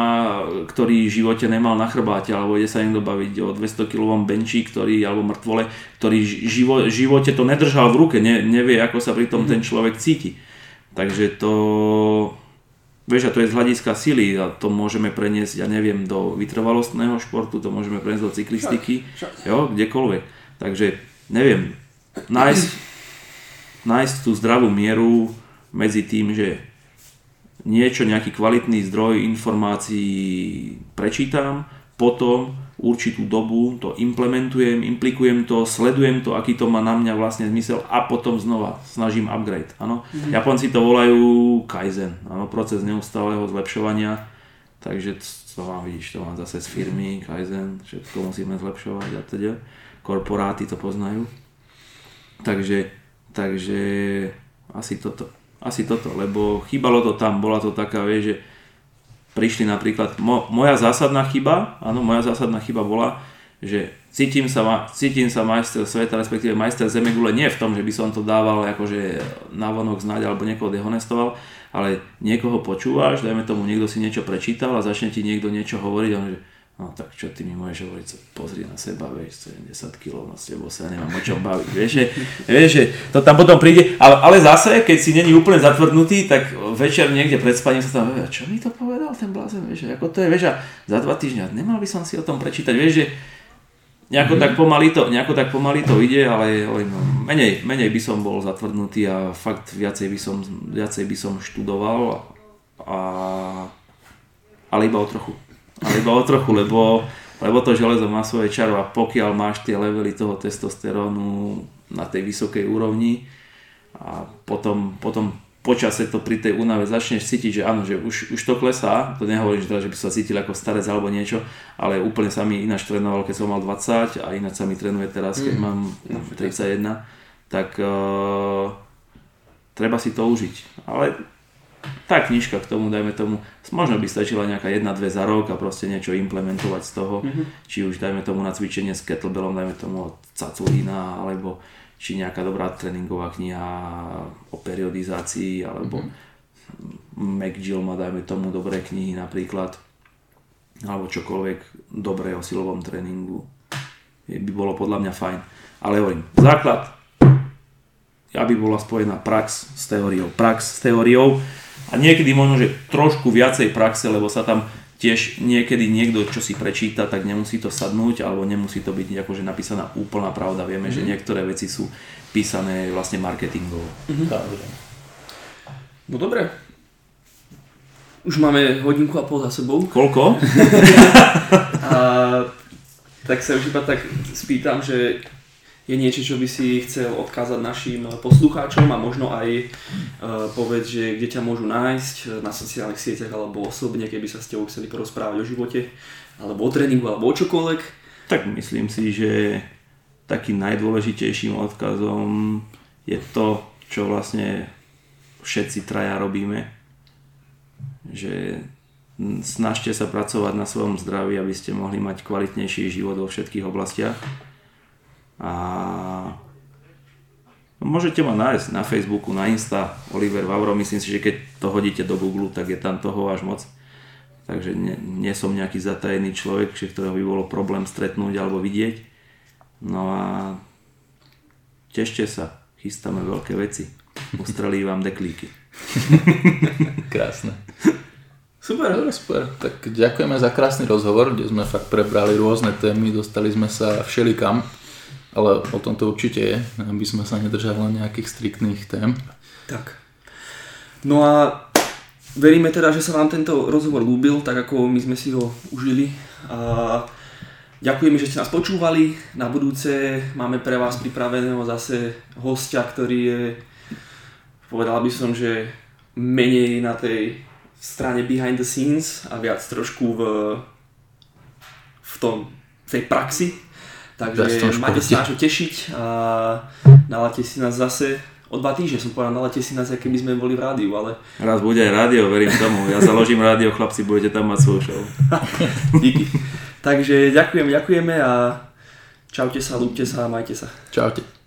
ktorý v živote nemal na chrbáte, alebo ide sa niekto baviť o 200 kilovom benči, ktorý, alebo mŕtvole, ktorý v živote to nedržal v ruke, ne, nevie, ako sa pri tom ten človek cíti. Takže to, vieš, a to je z hľadiska sily a to môžeme preniesť, ja neviem, do vytrvalostného športu, to môžeme preniesť do cyklistiky, jo, kdekoľvek. Takže neviem, nájsť, nájsť tú zdravú mieru medzi tým, že niečo, nejaký kvalitný zdroj informácií prečítam, potom určitú dobu to implementujem, implikujem to, sledujem to, aký to má na mňa vlastne zmysel a potom znova snažím upgrade. Ano? Mm-hmm. Japonci to volajú kaizen, ano? proces neustáleho zlepšovania, takže to vám vidíš, to mám zase z firmy, kaizen, všetko musíme zlepšovať a teda. Korporáty to poznajú. Takže, takže asi toto. Asi toto, lebo chýbalo to tam, bola to taká, vieš, že prišli napríklad, mo, moja zásadná chyba, áno, moja zásadná chyba bola, že cítim sa, cítim sa majster sveta, respektíve majster Zemegule nie v tom, že by som to dával akože vonok znať alebo niekoho dehonestoval, ale niekoho počúvaš, dajme tomu, niekto si niečo prečítal a začne ti niekto niečo hovoriť on že no tak čo ty mi môžeš hovoriť, pozri na seba, vieš, 70 kg, no s tebou sa nemám o čom baviť, vieš, že, vieš, že to tam potom príde, ale, ale zase, keď si není úplne zatvrdnutý, tak večer niekde pred spaním sa tam, čo mi to povedal ten blázen, vieš, ako to je, vieš, a za dva týždňa nemal by som si o tom prečítať, vieš, že nejako, mm-hmm. tak pomaly to, nejako tak pomaly to ide, ale, ale no, menej, menej by som bol zatvrdnutý a fakt viacej by som, viacej by som študoval, a, ale iba o trochu ale iba o trochu, lebo, lebo to železo má svoje čaro a pokiaľ máš tie levely toho testosterónu na tej vysokej úrovni a potom, potom počase to pri tej únave začneš cítiť, že áno, že už, už to klesá, to nehovorím, že, teda, že by sa cítil ako starec alebo niečo, ale úplne sa mi ináč trénoval, keď som mal 20 a ináč sa mi trénuje teraz, keď mm. mám 31, tak uh, treba si to užiť. Ale tá knižka k tomu, dajme tomu, možno by stačila nejaká jedna, dve za rok a proste niečo implementovať z toho, mm-hmm. či už dajme tomu na cvičenie s kettlebellom, dajme tomu od Caculina, alebo či nejaká dobrá tréningová kniha o periodizácii, alebo mm-hmm. McGill má dajme tomu dobré knihy napríklad, alebo čokoľvek dobré o silovom tréningu, by bolo podľa mňa fajn. Ale hovorím, základ, aby bola spojená prax s teóriou. Prax s teóriou, a niekedy možno, že trošku viacej praxe, lebo sa tam tiež niekedy niekto, čo si prečíta, tak nemusí to sadnúť, alebo nemusí to byť akože napísaná úplná pravda. Vieme, mm-hmm. že mhm. niektoré veci sú písané vlastne marketingovo. Mm-hmm. No dobre. Už máme hodinku a pol za sebou. Koľko? a, tak sa už iba tak spýtam, že je niečo, čo by si chcel odkázať našim poslucháčom a možno aj uh, povedz, že kde ťa môžu nájsť e, na sociálnych sieťach alebo osobne, keby sa s tebou chceli porozprávať o živote, alebo o tréningu, alebo o čokoľvek? Tak myslím si, že takým najdôležitejším odkazom je to, čo vlastne všetci traja robíme. Že snažte sa pracovať na svojom zdraví, aby ste mohli mať kvalitnejší život vo všetkých oblastiach a môžete ma nájsť na Facebooku, na Insta, Oliver Vavro, myslím si, že keď to hodíte do Google, tak je tam toho až moc. Takže nie, nie som nejaký zatajený človek, ktorého by bolo problém stretnúť alebo vidieť. No a tešte sa, chystáme veľké veci. Ustrelí vám deklíky. Krásne. Super, dobre, super. Tak ďakujeme za krásny rozhovor, kde sme fakt prebrali rôzne témy, dostali sme sa všelikam. Ale o tom to určite je, aby sme sa nedržali len nejakých striktných tém. Tak. No a veríme teda, že sa vám tento rozhovor ľúbil, tak ako my sme si ho užili. A ďakujeme, že ste nás počúvali. Na budúce máme pre vás pripraveného zase hostia, ktorý je, povedal by som, že menej na tej strane behind the scenes a viac trošku v, v tom, v tej praxi Takže máte sa na čo tešiť a naláte si nás zase o dva týždne som povedal, naláte si nás, keby sme boli v rádiu, ale... Raz bude aj rádio, verím tomu. Ja založím rádio, chlapci, budete tam mať svoj show. Díky. Takže ďakujem, ďakujeme a čaute sa, lúbte sa a majte sa. Čaute.